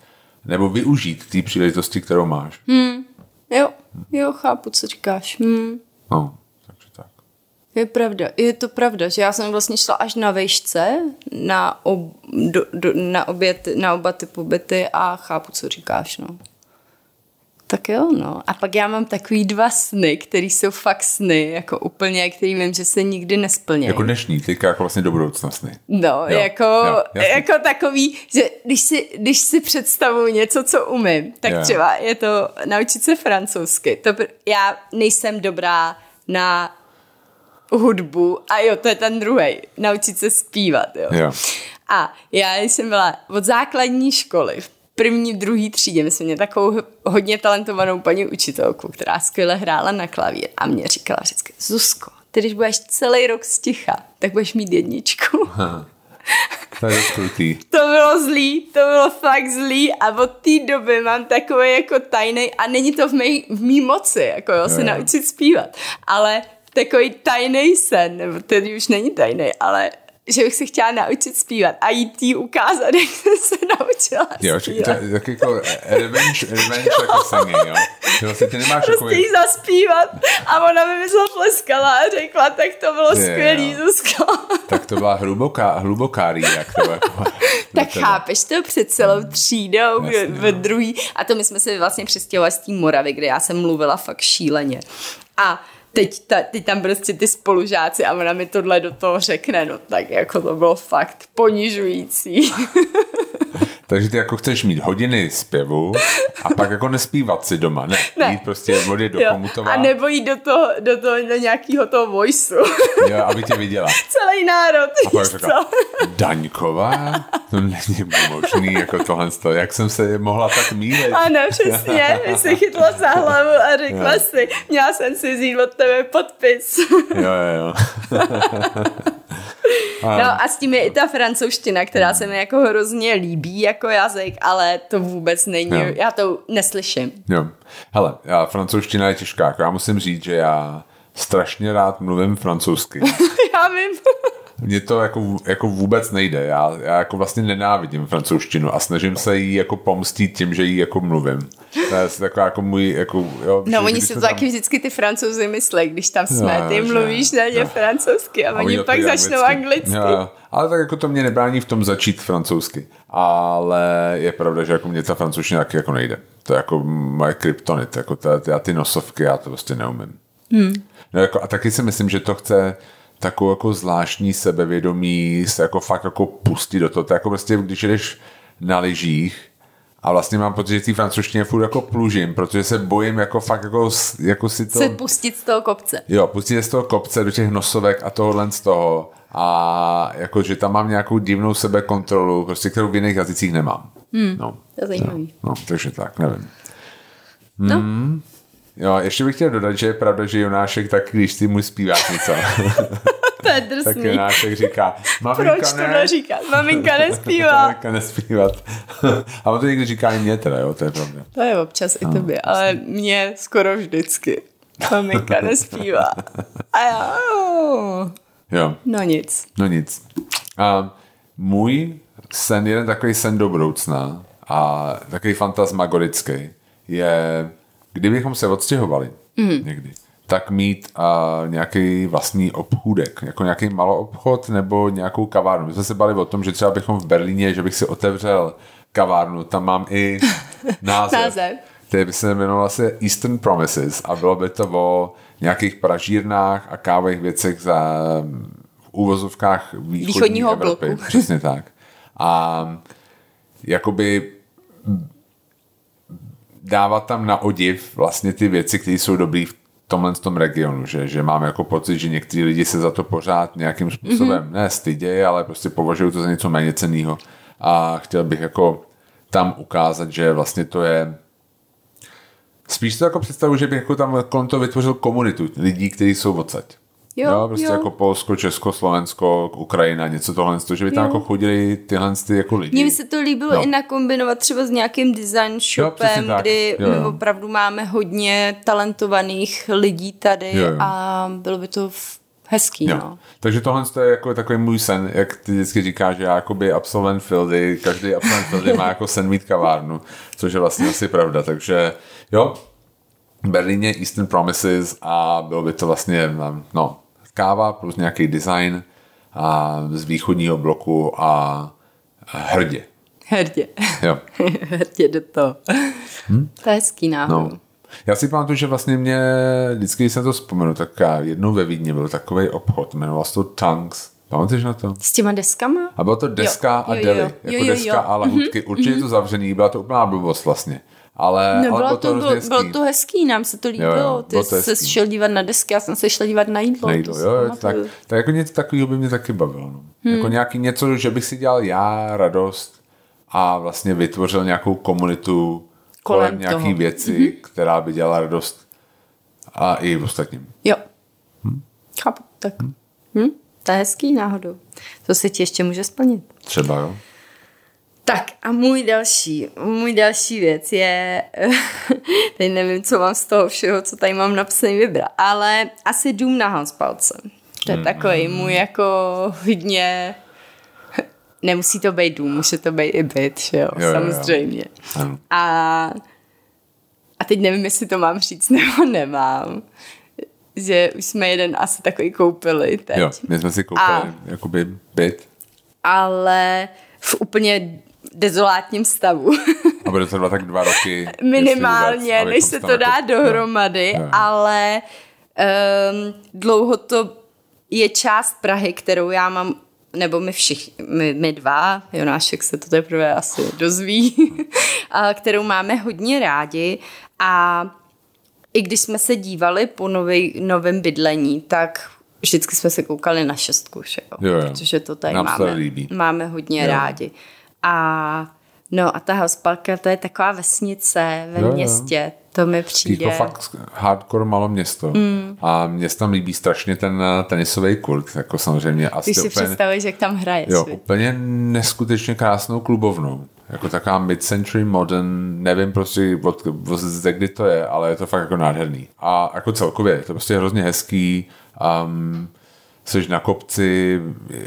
S2: nebo využít té příležitosti, kterou máš.
S1: Hmm. Jo, jo, chápu, co říkáš. Hmm.
S2: No.
S1: Je pravda, je to pravda, že já jsem vlastně šla až na vejšce, na, ob, do, do, na, obět, na oba ty pobyty a chápu, co říkáš, no. Tak jo, no. A pak já mám takový dva sny, které jsou fakt sny, jako úplně, který vím, že se nikdy nesplnějí.
S2: Jako dnešní, teďka jako vlastně do budoucna sny.
S1: No, jo, jako, jo, jako takový, že když si, když si představuji něco, co umím, tak jo. třeba je to naučit se francouzsky. To, já nejsem dobrá na hudbu a jo, to je ten druhý, naučit se zpívat, jo.
S2: jo.
S1: A já jsem byla od základní školy v první, druhý třídě, my jsme měli takovou hodně talentovanou paní učitelku, která skvěle hrála na klavír a mě říkala vždycky, Zuzko, ty když budeš celý rok sticha, tak budeš mít jedničku.
S2: To je krutý.
S1: To bylo zlý, to bylo fakt zlý a od té doby mám takový jako tajný a není to v mé v mý moci, jako jo, se naučit zpívat, ale takový tajný sen, nebo tedy už není tajný, ale že bych si chtěla naučit zpívat a jít jí ukázat, jak jsem se naučila
S2: jo, zpívat. To tak jako revenge, revenge jako singing, jo? Že vlastně ty nemáš
S1: prostě jí zaspívat a ona mi mi zatleskala a řekla, tak to bylo je, skvělý, Zuzko.
S2: Tak to byla hluboká, hluboká jak to jako...
S1: tak chápeš to před celou třídou Jasně, v druhý. A to my jsme se vlastně přestěhovali z té Moravy, kde já jsem mluvila fakt šíleně. A teď, ta, teď tam prostě ty spolužáci a ona mi tohle do toho řekne, no tak jako to bylo fakt ponižující.
S2: Takže ty jako chceš mít hodiny zpěvu a pak jako nespívat si doma, ne? ne. Jít prostě vody do komutová.
S1: A nebo jít do toho, do toho, do nějakého toho voiceu.
S2: Jo, aby tě viděla.
S1: Celý národ,
S2: a pak řekla, Daňková? To není možný, jako tohle toho. Jak jsem se mohla tak mílit?
S1: Ano, přesně. Jsi chytla za hlavu a řekla jo. si, měla jsem si vzít od tebe podpis.
S2: jo, jo, jo.
S1: No a s tím je i ta francouzština, která se mi jako hrozně líbí jako jazyk, ale to vůbec není, jo. já to neslyším.
S2: Jo. Hele, já, francouzština je těžká, jako já musím říct, že já strašně rád mluvím francouzsky.
S1: já vím
S2: mně to jako, jako vůbec nejde. Já, já jako vlastně nenávidím francouzštinu a snažím se jí jako pomstit tím, že jí jako mluvím. To je taková jako můj, jako, jo,
S1: No oni si to tam... taky vždycky ty francouzi myslí, když tam jsme, no, ty mluvíš na ně no. francouzsky a, a oni, pak začnou anglicky. Jo,
S2: ale tak jako to mě nebrání v tom začít francouzsky. Ale je pravda, že jako mě ta francouzština taky jako nejde. To je jako moje kryptonit, jako ta, já ty nosovky, já to prostě neumím.
S1: Hmm.
S2: No jako, a taky si myslím, že to chce takovou jako zvláštní sebevědomí se jako fakt jako pustit do toho. To jako prostě, když jdeš na lyžích a vlastně mám pocit, že té francouzštině furt jako plužím, protože se bojím jako fakt jako, jako si to...
S1: Se pustit z toho kopce.
S2: Jo, pustit z toho kopce do těch nosovek a tohohle z toho a jako, že tam mám nějakou divnou sebekontrolu, prostě kterou v jiných jazycích nemám.
S1: Hmm, no. To je zajímavý.
S2: No, no, takže tak, nevím. No. Hmm. Jo, ještě bych chtěl dodat, že je pravda, že Jonášek tak, když ty mu zpíváš něco.
S1: to je drsný.
S2: Tak Jonášek říká, maminka
S1: Proč
S2: ne.
S1: to neříká? Maminka nespívá.
S2: maminka nespívat. a on to někdy říká i mě teda, jo, to je pravda.
S1: To je občas i tobě, ale mě skoro vždycky. Maminka nespívá. A já, oh.
S2: Jo.
S1: No nic.
S2: No nic. A můj sen, jeden takový sen do budoucna a takový fantasmagorický je, kdybychom se odstěhovali mm. někdy, tak mít uh, nějaký vlastní obchůdek, jako nějaký malou obchod nebo nějakou kavárnu. My jsme se bali o tom, že třeba bychom v Berlíně, že bych si otevřel kavárnu, tam mám i název.
S1: název.
S2: který by se jmenoval se Eastern Promises a bylo by to o nějakých pražírnách a kávových věcech za v úvozovkách východní
S1: východního
S2: Evropy.
S1: bloku.
S2: Přesně tak. A jakoby dávat tam na odiv vlastně ty věci, které jsou dobré v tomhle tom regionu, že, že mám jako pocit, že někteří lidi se za to pořád nějakým způsobem mm-hmm. ne stydějí, ale prostě považují to za něco méně cenného. A chtěl bych jako tam ukázat, že vlastně to je spíš to jako představu, že bych jako tam kolem toho vytvořil komunitu lidí, kteří jsou odsaď.
S1: Jo,
S2: jo, prostě
S1: jo.
S2: jako Polsko, Česko, Slovensko, Ukrajina, něco tohle, že by tam
S1: Jo.
S2: jako chodili tyhle ty jako lidi.
S1: Mně se to líbilo
S2: No.
S1: i nakombinovat třeba s nějakým design shopem,
S2: tak.
S1: kdy
S2: Jo, jo.
S1: opravdu máme hodně talentovaných lidí tady
S2: Jo, jo.
S1: a bylo by to f- hezký,
S2: Jo.
S1: no.
S2: Takže tohle to je jako takový můj sen, jak ty vždycky říkáš, že já jakoby absolvent Fildy, každý absolvent Fildy má jako sen mít kavárnu, což je vlastně asi pravda, takže jo, v Berlíně Eastern Promises a bylo by to vlastně, no, káva plus nějaký design a z východního bloku a hrdě.
S1: Hrdě.
S2: Jo.
S1: Hrdě do toho. Hm? To je hezký.
S2: No. Já si pamatuju, že vlastně mě, vždycky, když jsem to vzpomenu, tak jednou ve Vídni byl takový obchod, jmenoval se to Tanks. Pamatuješ na to?
S1: S těma deskama?
S2: A bylo to deska
S1: Jo,
S2: a
S1: jo,
S2: deli.
S1: jo.
S2: Jako
S1: Jo, jo,
S2: deska
S1: jo.
S2: a lahutky. Určitě je to zavřený, byla to úplná blbost vlastně. Ale, ale
S1: Nebylo
S2: bylo
S1: to,
S2: hrozně
S1: bylo,
S2: hezký.
S1: bylo to hezký, nám se to líbilo.
S2: Jo, jo,
S1: Ty
S2: to
S1: jsi šel dívat na desky, já jsem se šla dívat na jídlo.
S2: Na jídlo,
S1: to
S2: jo, jo, tak, tak jako něco takového by mě taky bavilo. No. Hmm. Jako nějaký něco, že bych si dělal já radost a vlastně vytvořil nějakou komunitu kolem,
S1: Kolem
S2: nějaký
S1: toho.
S2: věci, mm-hmm. která by dělala radost a i ostatním.
S1: Jo. Chápu, tak. Hm? To je hezký náhodou. To se ti ještě může splnit.
S2: Třeba, jo?
S1: Tak a můj další, můj další věc je, teď nevím, co mám z toho všeho, co tady mám napsaný vybrat, ale asi dům na Hanspalce. To je takový můj jako hodně, nemusí to být dům, může to být i byt, že jo,
S2: Jo, jo, jo.
S1: samozřejmě.
S2: Ano.
S1: A, a teď nevím, jestli to mám říct nebo nemám, že už jsme jeden asi takový koupili teď
S2: Jo, my jsme si koupili
S1: A-
S2: jakoby byt
S1: ale v úplně dezolátním stavu.
S2: a bude to trvat tak dva roky.
S1: Minimálně,
S2: vůbec,
S1: než se
S2: to
S1: dá
S2: nakop-
S1: dohromady,
S2: Jo, jo.
S1: ale um, dlouho to je část Prahy, kterou já mám, nebo my všichni, my, my dva, Jonášek se to teprve asi dozví, a kterou máme hodně rádi a i když jsme se dívali po novej, novém bydlení, tak vždycky jsme se koukali na šestku, že jo?
S2: Jo, jo.
S1: protože to tady
S2: Nám
S1: máme,
S2: líbí.
S1: máme hodně
S2: Jo.
S1: rádi. A no a ta Hauspalka, to je taková vesnice ve
S2: Jo, jo.
S1: městě, to mi přijde.
S2: Jako fakt hardcore malo město. Mm. A se tam líbí strašně ten eh, tenisový kurz, jako samozřejmě. A
S1: Když si
S2: úplně,
S1: představíš, jak tam hraje.
S2: jo,
S1: svět.
S2: úplně neskutečně krásnou klubovnou. Jako taková mid-century modern, nevím prostě od, od, ze kdy to je, ale je to fakt jako nádherný. A jako celkově, je to prostě hrozně hezký. Um, jsi na kopci,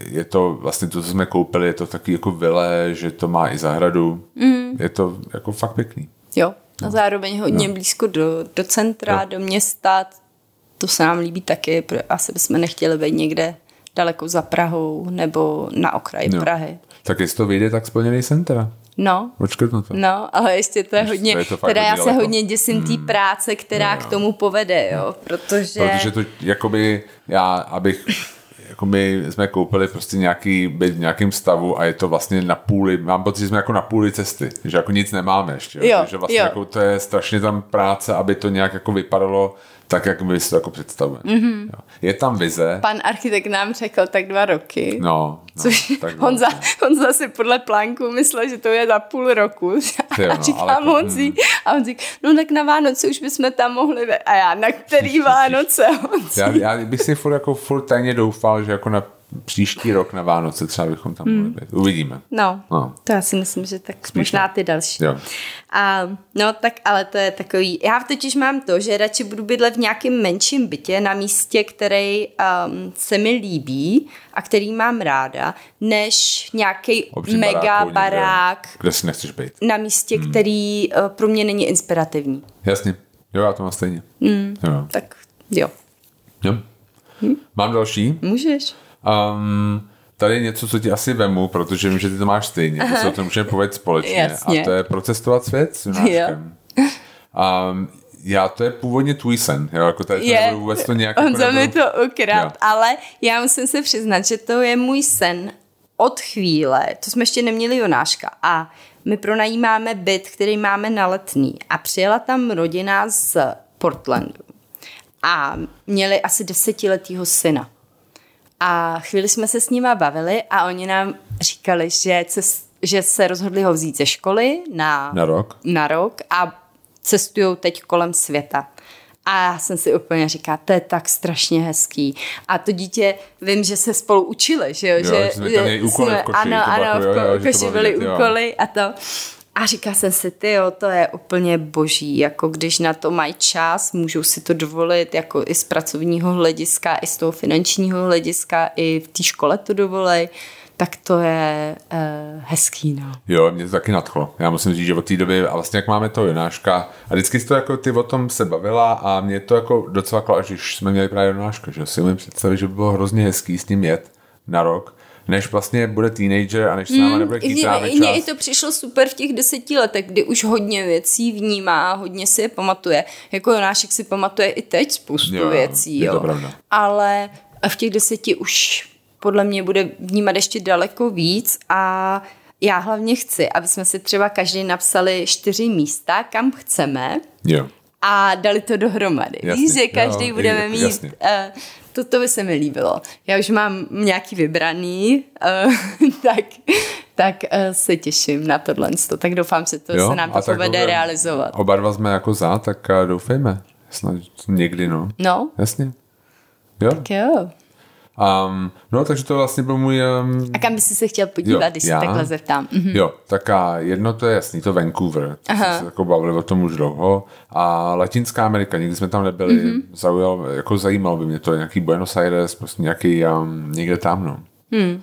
S2: je to vlastně to, co jsme koupili, je to taky jako vile, že to má i zahradu. Mm. Je to jako fakt pěkný.
S1: Jo, a zároveň hodně
S2: Jo.
S1: blízko do, do centra,
S2: Jo.
S1: do města. To se nám líbí taky, asi bychom nechtěli být někde daleko za Prahou nebo na okraji
S2: Jo.
S1: Prahy.
S2: Tak jestli to vyjde, tak splněný jsem teda.
S1: No.
S2: To.
S1: No, ale ještě to je
S2: Ještě
S1: hodně,
S2: je to
S1: teda já se
S2: daleko.
S1: hodně děsím té práce, která
S2: No,
S1: k tomu povede, jo, protože...
S2: Protože to, jakoby, já, abych, jakoby jsme koupili prostě nějaký byt v nějakém stavu a je to vlastně na půli, mám pocit, že jsme jako na půli cesty, že jako nic nemáme ještě, jo,
S1: Jo,
S2: takže vlastně
S1: jo.
S2: jako to je strašně tam práce, aby to nějak jako vypadalo tak, jak my si to jako představujeme.
S1: Mhm.
S2: Mm-hmm. Je tam vize,
S1: Pan architekt nám řekl tak dva roky.
S2: no, no
S1: Což
S2: tak
S1: Honza, Honza si podle plánku myslel, že to je za půl roku.
S2: Ty jo,
S1: a
S2: no,
S1: říkám
S2: ale to-
S1: Honzi, a on říká, no tak na Vánoce už bychom tam mohli, ve- a já, na který Vánoce, Honzi?
S2: já, já bych si furt jako furt tajně doufal, že jako na příští rok na Vánoce třeba bychom tam mohli být. Uvidíme.
S1: No,
S2: No.
S1: to já si myslím, že tak
S2: Spíš
S1: možná ty další.
S2: Jo.
S1: A, no tak ale to je takový, já totiž mám to, že radši budu bydlet v nějakém menším bytě na místě, který um, se mi líbí a který mám ráda, než nějaký mega
S2: baráku někde,
S1: barák
S2: Kde si nechceš být.
S1: na místě,
S2: Hmm.
S1: který uh, pro mě není inspirativní.
S2: Jasně. Jo, já to mám stejně. Mm. Jo.
S1: Tak jo,
S2: jo. Mám další.
S1: můžeš.
S2: Um, tady je něco, co ti asi vemu, protože vím, že ty to máš stejně. To se o tom můžeme povědět společně.
S1: Jasně.
S2: A to je procestovat svět s. Um, já, to je původně tvůj sen. Jo, jako tady to
S1: Je,
S2: nebudu vůbec to nějak...
S1: on
S2: jako
S1: za mi to ukrát, ale já musím se přiznat, že to je můj sen od chvíle, to jsme ještě neměli Jonáška a my pronajímáme byt, který máme na letný a přijela tam rodina z Portlandu a měli asi desetiletýho syna. A chvíli jsme se s nima bavili a oni nám říkali, že, cest, že se rozhodli ho vzít ze školy na,
S2: Na rok?
S1: na rok a cestují teď kolem světa. A já jsem si úplně říká, to je tak strašně hezký. A to dítě, vím, že se spolu učili, že jo?
S2: Jo, že jsme tam měli úkoly v koši,
S1: Ano, ano,
S2: jako,
S1: v
S2: jo, jo,
S1: ko-
S2: že to
S1: koši byly
S2: vidět, jo.
S1: úkoly a to. A říká jsem si, ty jo, to je úplně boží, jako když na to mají čas, můžou si to dovolit, jako i z pracovního hlediska, i z toho finančního hlediska, i v té škole to dovolej, tak to je uh, hezký, no.
S2: Jo, mě to taky nadchlo. Já musím říct, že od té doby, a vlastně jak máme toho Jonáška, a vždycky jsi to jako ty o tom se bavila a mě to jako docela klo, když jsme měli právě Jonáška, že si umím představit, že by bylo hrozně hezký s ním jet na rok, než vlastně bude teenager a než se náma nebude chtít trávit
S1: mně i to přišlo super v těch deseti letech, kdy už hodně věcí vnímá, hodně si je pamatuje. Jako Jonášek si pamatuje i teď spoustu
S2: Jo,
S1: věcí, jo. Ale v těch deseti už podle mě bude vnímat ještě daleko víc a já hlavně chci, aby jsme si třeba každý napsali čtyři místa, kam chceme
S2: Jo.
S1: a dali to dohromady.
S2: Jasně,
S1: Víš, že každý
S2: jo,
S1: budeme
S2: jasně.
S1: mít...
S2: Jasně.
S1: Uh, to, to by se mi líbilo. Já už mám nějaký vybraný, uh, tak, tak uh, se těším na tohle. Tak doufám, že to
S2: jo?
S1: se nám to povede realizovat.
S2: Oba dva jsme jako za, tak a doufejme. Snad někdy, no.
S1: No,
S2: Jasně. Jo.
S1: tak jo.
S2: Um, no, takže to vlastně byl můj... Um,
S1: A kam by si se chtěl podívat,
S2: Jo,
S1: když se
S2: já?
S1: takhle zeptám? Mhm.
S2: Jo, tak a jedno to je jasný, to Vancouver. To jsme se jako bavili o tom už dlouho. A Latinská Amerika, nikdy jsme tam nebyli.
S1: Mhm.
S2: Zaujal, jako zajímalo by mě to, nějaký Buenos Aires, prostě nějaký um, někde tam, no.
S1: Hmm.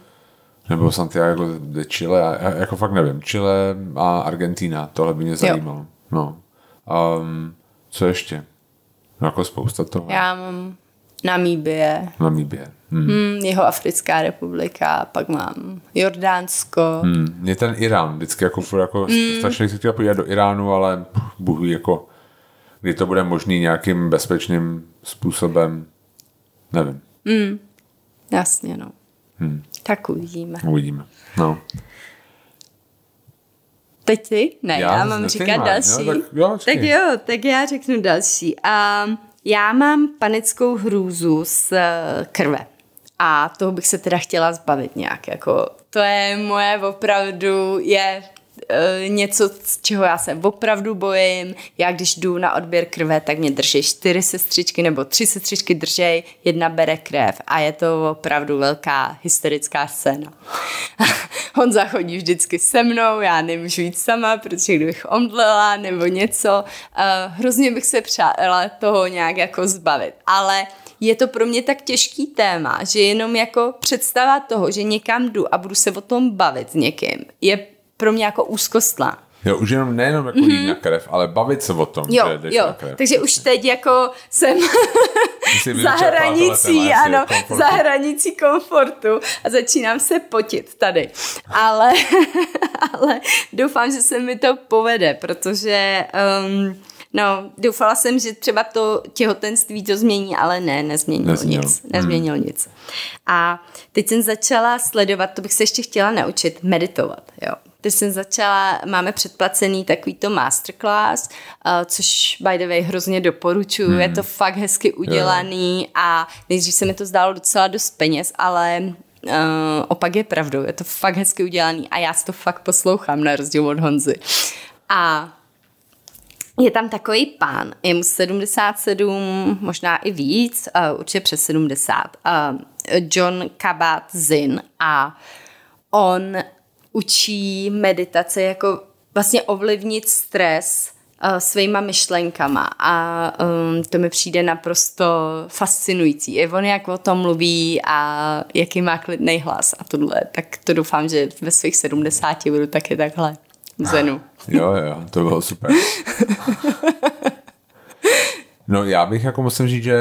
S2: Nebo Santiago de Chile, a, jako fakt nevím, Chile a Argentina, tohle by mě zajímalo. No. Um, co ještě? No jako spousta toho.
S1: Já mám Namíbie,
S2: Namíbie. Hmm.
S1: hmm, jeho Africká republika, pak mám Jordánsko.
S2: Hmm. Mě ten Irán vždycky jako, jako
S1: Hmm.
S2: strašně se chtěla podívat do Iránu, ale Bůh ví, jako kdy to bude možný nějakým bezpečným způsobem, nevím,
S1: Jasně, no.
S2: Hmm.
S1: Tak uvidíme.
S2: uvidíme. No.
S1: Teď ty? Ne,
S2: Já
S1: já, mám říkat
S2: máš,
S1: další.
S2: jo, tak jo,
S1: tak jo, tak já řeknu další. A já mám panickou hrůzu z eh, krve. A toho bych se teda chtěla zbavit nějak. Jako, to je moje opravdu, je e, něco, z čeho já se opravdu bojím. Já když jdu na odběr krve, tak mě drží čtyři sestřičky nebo tři sestřičky držej, jedna bere krev a je to opravdu velká hysterická scéna. Honza chodí vždycky se mnou, já nemůžu jít sama, protože kdybych omdlela nebo něco, uh, hrozně bych se přála toho nějak jako zbavit. Ale je to pro mě tak těžký téma, že jenom jako představa toho, že někam jdu a budu se o tom bavit s někým, je pro mě jako úzkostná.
S2: Jo, už jenom nejenom jako mm-hmm. jít na krev, ale bavit se o tom,
S1: jo,
S2: že jdeš
S1: jo.
S2: na krev.
S1: Takže už teď jako jsem za hranicí, ano, za hranicí komfortu a začínám se potit tady. Ale, ale doufám, že se mi to povede, protože um, No, doufala jsem, že třeba to těhotenství to změní, ale ne, nezměnilo Nezměl. nic. Nezměnilo hmm. nic. A teď jsem začala sledovat, to bych se ještě chtěla naučit, meditovat, jo. Teď jsem začala, máme předplacený takovýto masterclass, uh, což by the way hrozně doporučuji, hmm. je to fakt hezky udělaný a nejdřív se mi to zdálo docela dost peněz, ale uh, opak je pravdou, je to fakt hezky udělaný a já si to fakt poslouchám na rozdíl od Honzy. A je tam takový pán, je mu 77, možná i víc, uh, určitě přes 70, uh, John Kabat-Zinn a on učí meditace jako vlastně ovlivnit stres uh, svýma myšlenkama a um, to mi přijde naprosto fascinující. I on jak o tom mluví a jaký má klidný hlas a tohle, tak to doufám, že ve svých 70 budu taky takhle v zenu.
S2: Jo, jo, to bylo super. No já bych jako musím říct, že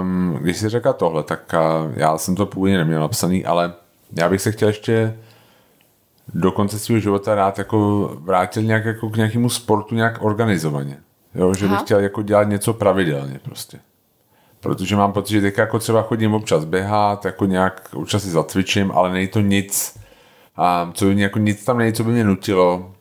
S2: um, když jsi řekla tohle, tak uh, já jsem to původně neměl napsaný, ale já bych se chtěl ještě do konce svého života rád jako vrátil nějak jako k nějakému sportu nějak organizovaně. Jo, že Aha. bych chtěl jako dělat něco pravidelně prostě. Protože mám pocit, že teď jako třeba chodím občas běhat, jako nějak občas si zatvičím, ale není to nic, um, co by jako nic tam není, co by mě nutilo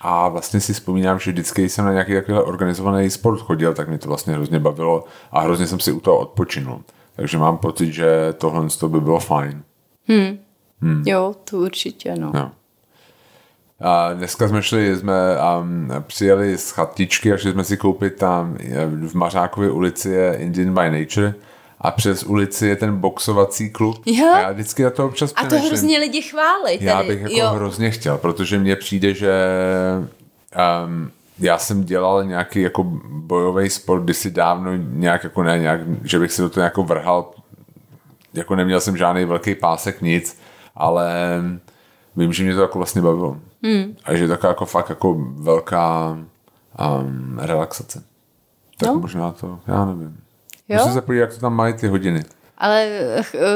S2: a vlastně si vzpomínám, že vždycky jsem na nějaký takový organizovaný sport chodil, tak mě to vlastně hrozně bavilo a hrozně jsem si u toho odpočinul. Takže mám pocit, že tohle to by bylo fajn.
S1: Hmm. Hmm. Jo, to určitě, no.
S2: no. A dneska jsme šli, jsme um, přijeli z chatičky a šli jsme si koupit tam v Mařákově ulici je Indian by Nature a přes ulici je ten boxovací klub.
S1: Jo.
S2: A já vždycky na to občas
S1: A to hrozně lidi chválí.
S2: Já bych jako jo. hrozně chtěl, protože mně přijde, že um, já jsem dělal nějaký jako bojový sport kdysi dávno, nějak jako ne, nějak, že bych si do toho jako vrhal, jako neměl jsem žádný velký pásek, nic, ale vím, že mě to jako vlastně bavilo. Hmm. A že je taková jako fakt jako velká um, relaxace. Tak no. možná to, já nevím. Jo? Musím se podívat, jak to tam mají ty hodiny.
S1: Ale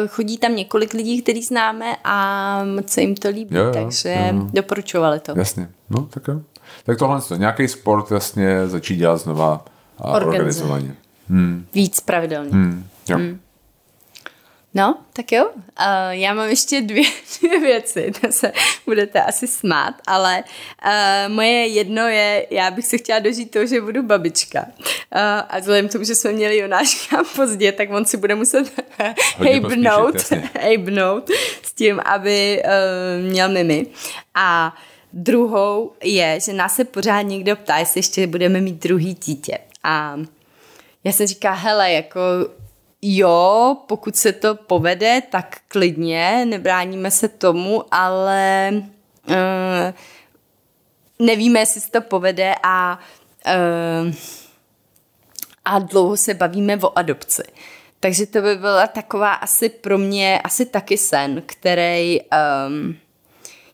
S1: chodí tam několik lidí, který známe a se jim to líbí, jo, jo, takže jo. doporučovali to.
S2: Jasně, no tak jo. Tak tohle to, nějaký sport vlastně začít dělat znova a organizovaně.
S1: Hmm. Víc pravidelně.
S2: Hmm. Jo. Hmm.
S1: No, tak jo. Uh, já mám ještě dvě, dvě věci, to se budete asi smát, ale uh, moje jedno je, já bych se chtěla dožít toho, že budu babička. Uh, a vzhledem k tomu, že jsme měli Jonáška pozdě, tak on si bude muset hejbnout, hejbnout s tím, aby uh, měl mimi. A druhou je, že nás se pořád někdo ptá, jestli ještě budeme mít druhý dítě. A já jsem říká, hele, jako jo, pokud se to povede, tak klidně, nebráníme se tomu, ale uh, nevíme, jestli se to povede a, uh, a dlouho se bavíme o adopci. Takže to by byla taková asi pro mě, asi taky sen, který um,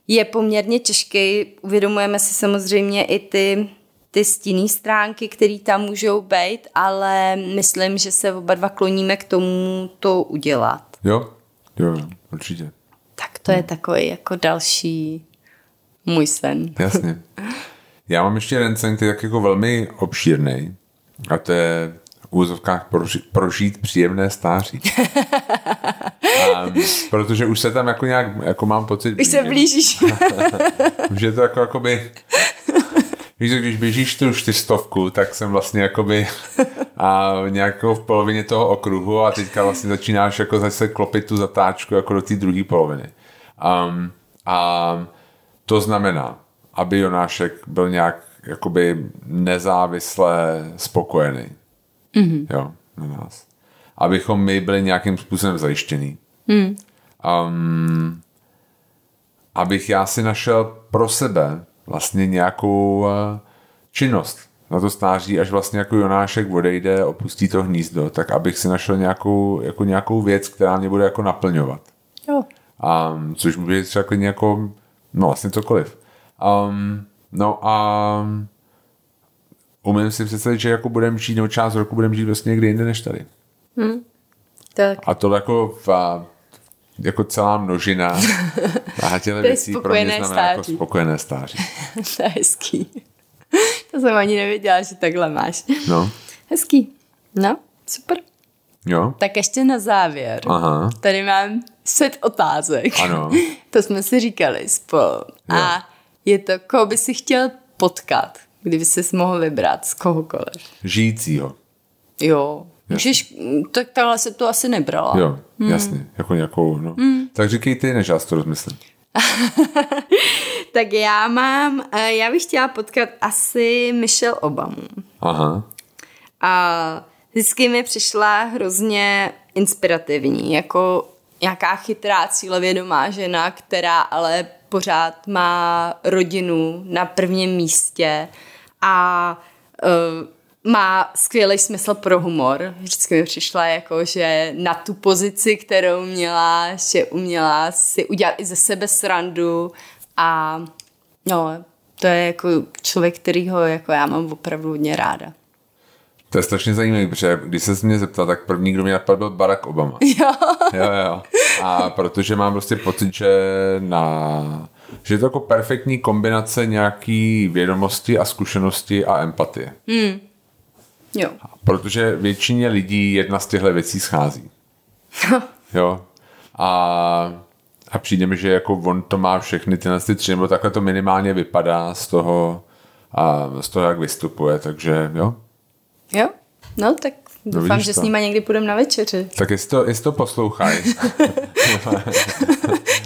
S1: je poměrně těžký. Uvědomujeme si samozřejmě i ty ty stinné stránky, které tam můžou být, ale myslím, že se oba dva kloníme k tomu to udělat.
S2: Jo, jo, určitě.
S1: Tak to je takový jako další můj sen.
S2: Jasně. Já mám ještě jeden sen, který je tak jako velmi obšírný a to je v úzovkách prožít, prožít příjemné stáří. a, protože už se tam jako nějak, jako mám pocit...
S1: Už se blížíš.
S2: už je to jako, jakoby Víš, když běžíš tu čtyřstovku, tak jsem vlastně jakoby a nějakou v polovině toho okruhu a teďka vlastně začínáš jako zase klopit tu zatáčku jako do té druhé poloviny. Um, a to znamená, aby Jonášek byl nějak jakoby nezávisle spokojený. Mm-hmm. Jo, na nás. Abychom my byli nějakým způsobem zajištěný. Mm. Um, abych já si našel pro sebe vlastně nějakou eh, činnost na to stáří, až vlastně jako Jonášek odejde, opustí to hnízdo, tak abych si našel nějakou, jako nějakou věc, která mě bude jako naplňovat.
S1: Jo.
S2: Um, což může být třeba jako, no vlastně cokoliv. Um, No a umím si představit, že jako budeme žít, nebo část roku budeme žít vlastně někde jinde než tady.
S1: Tak.
S2: A to jako v, jako celá množina a těle věcí pro mě znamená jako
S1: stáří.
S2: spokojené stáří.
S1: to je hezký. To jsem ani nevěděla, že takhle máš.
S2: No,
S1: Hezký. No, super.
S2: jo,
S1: Tak ještě na závěr.
S2: aha,
S1: Tady mám set otázek.
S2: Ano.
S1: to jsme si říkali spolu. A je to, koho by si chtěl potkat, kdyby jsi mohl vybrat z kohokoliv.
S2: žijícího.
S1: Jo. Můžeš, tak takhle se to asi nebrala.
S2: Jo, jasně, jako nějakou, no. Tak říkej ty, než já si to rozmyslím.
S1: Tak já mám, eh, já bych chtěla potkat asi Michelle Obamu.
S2: Aha,
S1: A vždycky mi přišla hrozně inspirativní, jako nějaká chytrá cílevědomá žena, která ale pořád má rodinu na prvním místě a uh, má skvělý smysl pro humor. Vždycky mi přišla jako, že na tu pozici, kterou měla, že uměla si udělat i ze sebe srandu a no, to je jako člověk, kterýho jako já mám opravdu hodně ráda.
S2: to je strašně zajímavé, protože když se mě zeptal, tak první, kdo mě napadl, byl Barack Obama.
S1: Jo.
S2: Jo, jo. A protože mám prostě pocit, že na že je to jako perfektní kombinace nějaký vědomosti a zkušenosti a empatie.
S1: Jo.
S2: Protože většině lidí jedna z těchto věcí schází. Jo. A, a přijde mi, že jako on to má všechny tyhle ty tři, nebo takhle to minimálně vypadá z toho, a z toho, jak vystupuje, takže jo.
S1: Jo? No, tak doufám,
S2: vidíš
S1: že
S2: to.
S1: s nima někdy půjdeme na večeři.
S2: Tak jestli to, jestli to poslouchají,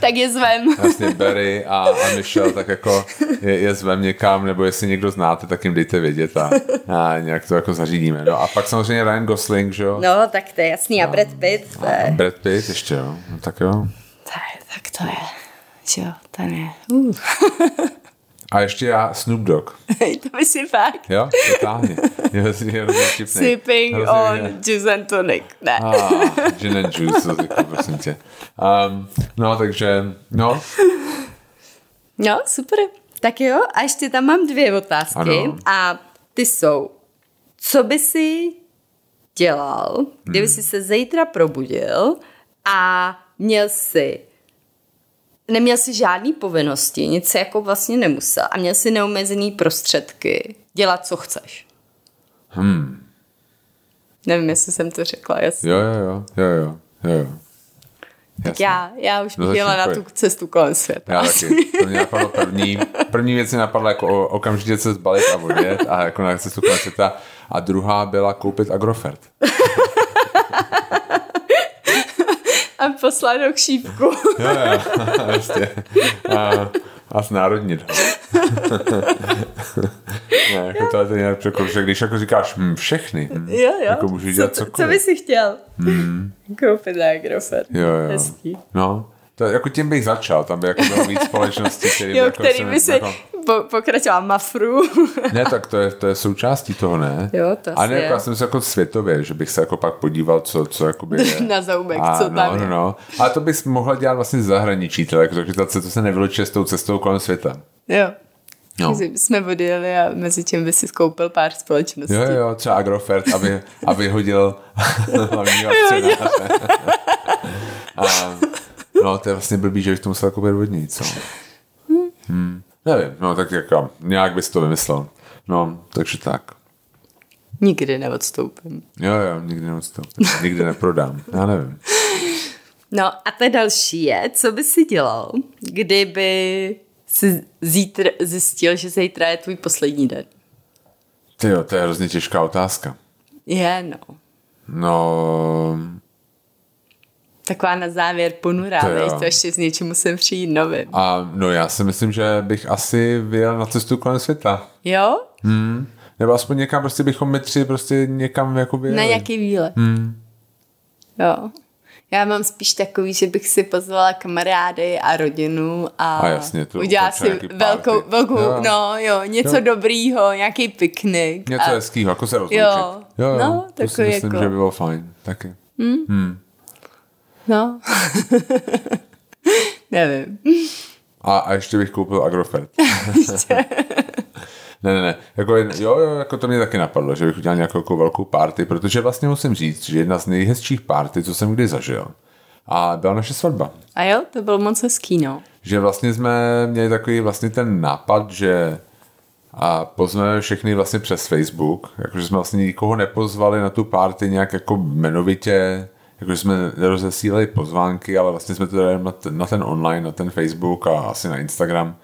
S1: tak je zvem.
S2: vlastně Barry a, a Michelle, tak jako je, je zvem někam, nebo jestli někdo znáte, tak jim dejte vědět a, a nějak to jako zařídíme. No a pak samozřejmě Ryan Gosling, že jo?
S1: No, tak to je jasný. A Brad Pitt, to
S2: A
S1: je...
S2: Brad Pitt ještě, jo? No, tak jo.
S1: Je tak to je. Jo, ten je. Uh.
S2: A ještě já Snoop Dogg.
S1: to by si fakt.
S2: Jo, totálně. Je, je hrozně vtipný.
S1: Sipping
S2: Hrozně
S1: on
S2: je-
S1: juice and tonic. Ne.
S2: Ah, gin and juice, to jako, prosím tě. Um, no, takže, no,
S1: No, super. Tak jo, a ještě tam mám dvě otázky.
S2: Ano.
S1: A ty jsou, co by si dělal, kdyby
S2: Hmm.
S1: si se zítra probudil a měl si neměl si žádný povinnosti, nic si jako vlastně nemusel a měl si neomezený prostředky dělat, co chceš.
S2: hmm,
S1: Nevím, jestli jsem to řekla jasně.
S2: jo, jo, jo, jo, jo, jo.
S1: Tak já, já už
S2: No,
S1: bych jela na tu cestu kolem světa.
S2: Já taky. To mě napadlo první. První věc mi napadla jako o- okamžitě se zbalit a odjet a jako na cestu kolem světa. A druhá byla koupit Agrofert.
S1: Poslat do kšípku.
S2: Jo, jo, vlastně. A, a znárodnit ho. ne, jako to je nějak že když jako říkáš hm, všechny, hm,
S1: Jo, jo.
S2: jako můžeš dělat
S1: co, co
S2: cokoliv.
S1: by si chtěl? Hmm. Koupit na Agrofert.
S2: Jo, jo.
S1: Hezký.
S2: No, to, jako tím bych začal, tam by jako bylo víc společností, který,
S1: Jo,
S2: jako
S1: který
S2: se-
S1: by si
S2: jako,
S1: po, pokračoval mafru.
S2: Ne, tak to je, to je součástí toho, ne?
S1: Jo, to
S2: A ne, jako já jsem se jako světově, že bych se jako pak podíval, co, co jakoby je.
S1: Na zoubek,
S2: a,
S1: co
S2: no,
S1: tam
S2: no,
S1: je.
S2: no. Ale to bys mohla dělat vlastně zahraničí, teda jako zakrytace, to se nevylučuje s tou cestou kolem světa.
S1: Jo.
S2: No.
S1: Takže bychom odjeli a mezi tím by si skoupil pár společností.
S2: Jo, jo, třeba Agrofert, aby, aby hodil hlavního akcionáře. a, no, to je vlastně blbý, že bych to musel koupit od ní, co? Hmm. Nevím, no tak jako, nějak bys to vymyslel. No, takže tak.
S1: Nikdy neodstoupím.
S2: Jo, jo, nikdy neodstoupím. Nikdy neprodám. Já nevím.
S1: No a ta další je, co by si dělal, kdyby si zítr zjistil, že zítra je tvůj poslední den?
S2: Ty jo, to je hrozně těžká otázka.
S1: Je, no.
S2: No,
S1: Taková na závěr ponurá,
S2: To
S1: než to ještě s něčím musím přijít novým.
S2: a no já si myslím, že bych asi vyjel na cestu kolem světa.
S1: Jo?
S2: Hmm. Nebo aspoň někam prostě bychom my tři prostě někam jako vyjeli.
S1: Na nějaký výlet.
S2: Hmm.
S1: Jo. Já mám spíš takový, že bych si pozvala kamarády a rodinu a,
S2: A jasně, to
S1: udělala si velkou, velkou
S2: Jo.
S1: no jo, něco
S2: Jo.
S1: dobrýho, nějaký piknik.
S2: Něco
S1: a,
S2: hezkýho, jako se rozloučit.
S1: Jo.
S2: jo, jo.
S1: No,
S2: to si myslím,
S1: jako-
S2: že by bylo fajn. Taky.
S1: No. Nevím.
S2: A, a ještě bych koupil Agrofert. Ne, ne, ne. Jako, jo, jo, jako to mě taky napadlo, že bych udělal nějakou jako velkou party, protože vlastně musím říct, že jedna z nejhezčích party, co jsem kdy zažil, a byla naše svatba.
S1: A jo, to bylo moc hezký, no.
S2: Že vlastně jsme měli takový vlastně ten nápad, že a pozveme všechny vlastně přes Facebook, jakože jsme vlastně nikoho nepozvali na tu party nějak jako jmenovitě, jakože jsme rozesílali pozvánky, ale vlastně jsme to dali na ten, na ten online, na ten Facebook a asi na Instagram.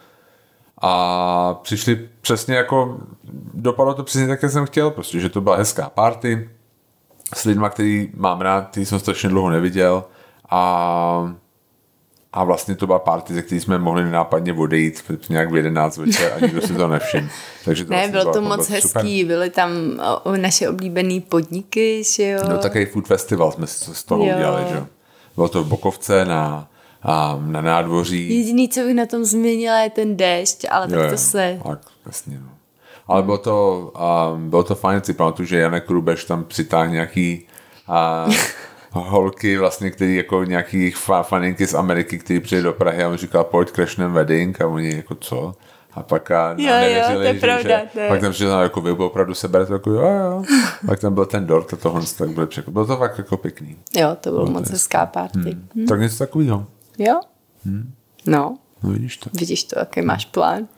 S2: A přišli přesně jako, dopadlo to přesně tak, jak jsem chtěl, prostě, že to byla hezká party s lidma, který mám rád, který jsem strašně dlouho neviděl a a vlastně to byla party, ze které jsme mohli nápadně odejít nějak v 11 večer a nikdo si to nevšiml.
S1: Takže to ne, vlastně bylo to moc hezký, super. byly tam naše oblíbené podniky, že jo.
S2: No takový food festival jsme si z toho jo. udělali, že jo. Bylo to v Bokovce na, a, na nádvoří.
S1: Jediný, co bych na tom změnila, je ten déšť, ale jo, tak to se...
S2: Tak, jasně, no. Ale bylo to, um, bylo to fajn, si pamatuju, že Janek Rubeš tam přitáhl nějaký uh, holky vlastně, který jako nějaký faninky z Ameriky, který přijde do Prahy a on říkal, pojď crashnem wedding a oni jako co? A pak a
S1: jo, nevěřili, jo, to je že, pravda,
S2: že, pak tam přišel jako vy opravdu se berete jako jo, jo. pak tam byl ten dort a tohle tak bylo, bylo to fakt jako pěkný.
S1: Jo, to bylo, bylo moc hezká party. Hmm.
S2: Hmm. Tak něco takového.
S1: Jo. Hmm. No.
S2: No vidíš to.
S1: Vidíš to, jaký máš plán.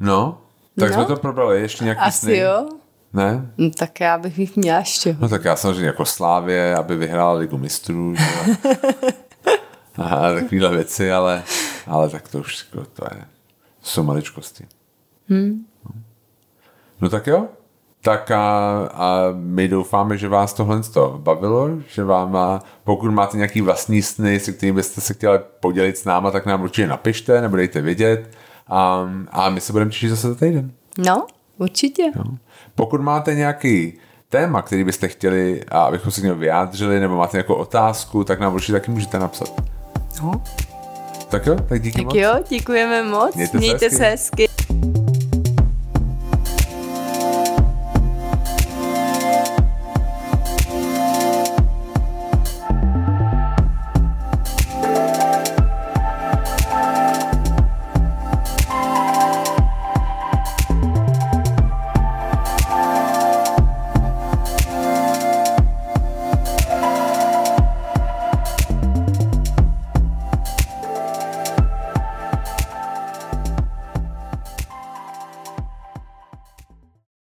S2: No, tak no. jsme to probrali. Ještě nějaký
S1: Asi sny? jo.
S2: Ne?
S1: No, tak já bych jich měla ještě.
S2: No tak já samozřejmě jako Slávě, aby vyhrála ligu mistrů. a takovéhle věci, ale, ale tak to už jako to je, jsou maličkosti.
S1: Hmm.
S2: No. no tak jo, tak a, a my doufáme, že vás tohle to bavilo, že vám, a pokud máte nějaký vlastní sny, se kterými byste se chtěli podělit s náma, tak nám určitě napište, nebo dejte vědět a, a my se budeme těšit zase za týden.
S1: No, určitě.
S2: No. Pokud máte nějaký téma, který byste chtěli, abychom se k němu vyjádřili, nebo máte nějakou otázku, tak nám určitě taky můžete napsat.
S1: No.
S2: Tak jo, tak díky
S1: tak
S2: moc.
S1: jo, děkujeme moc.
S2: Mějte,
S1: Mějte se hezky. Se hezky.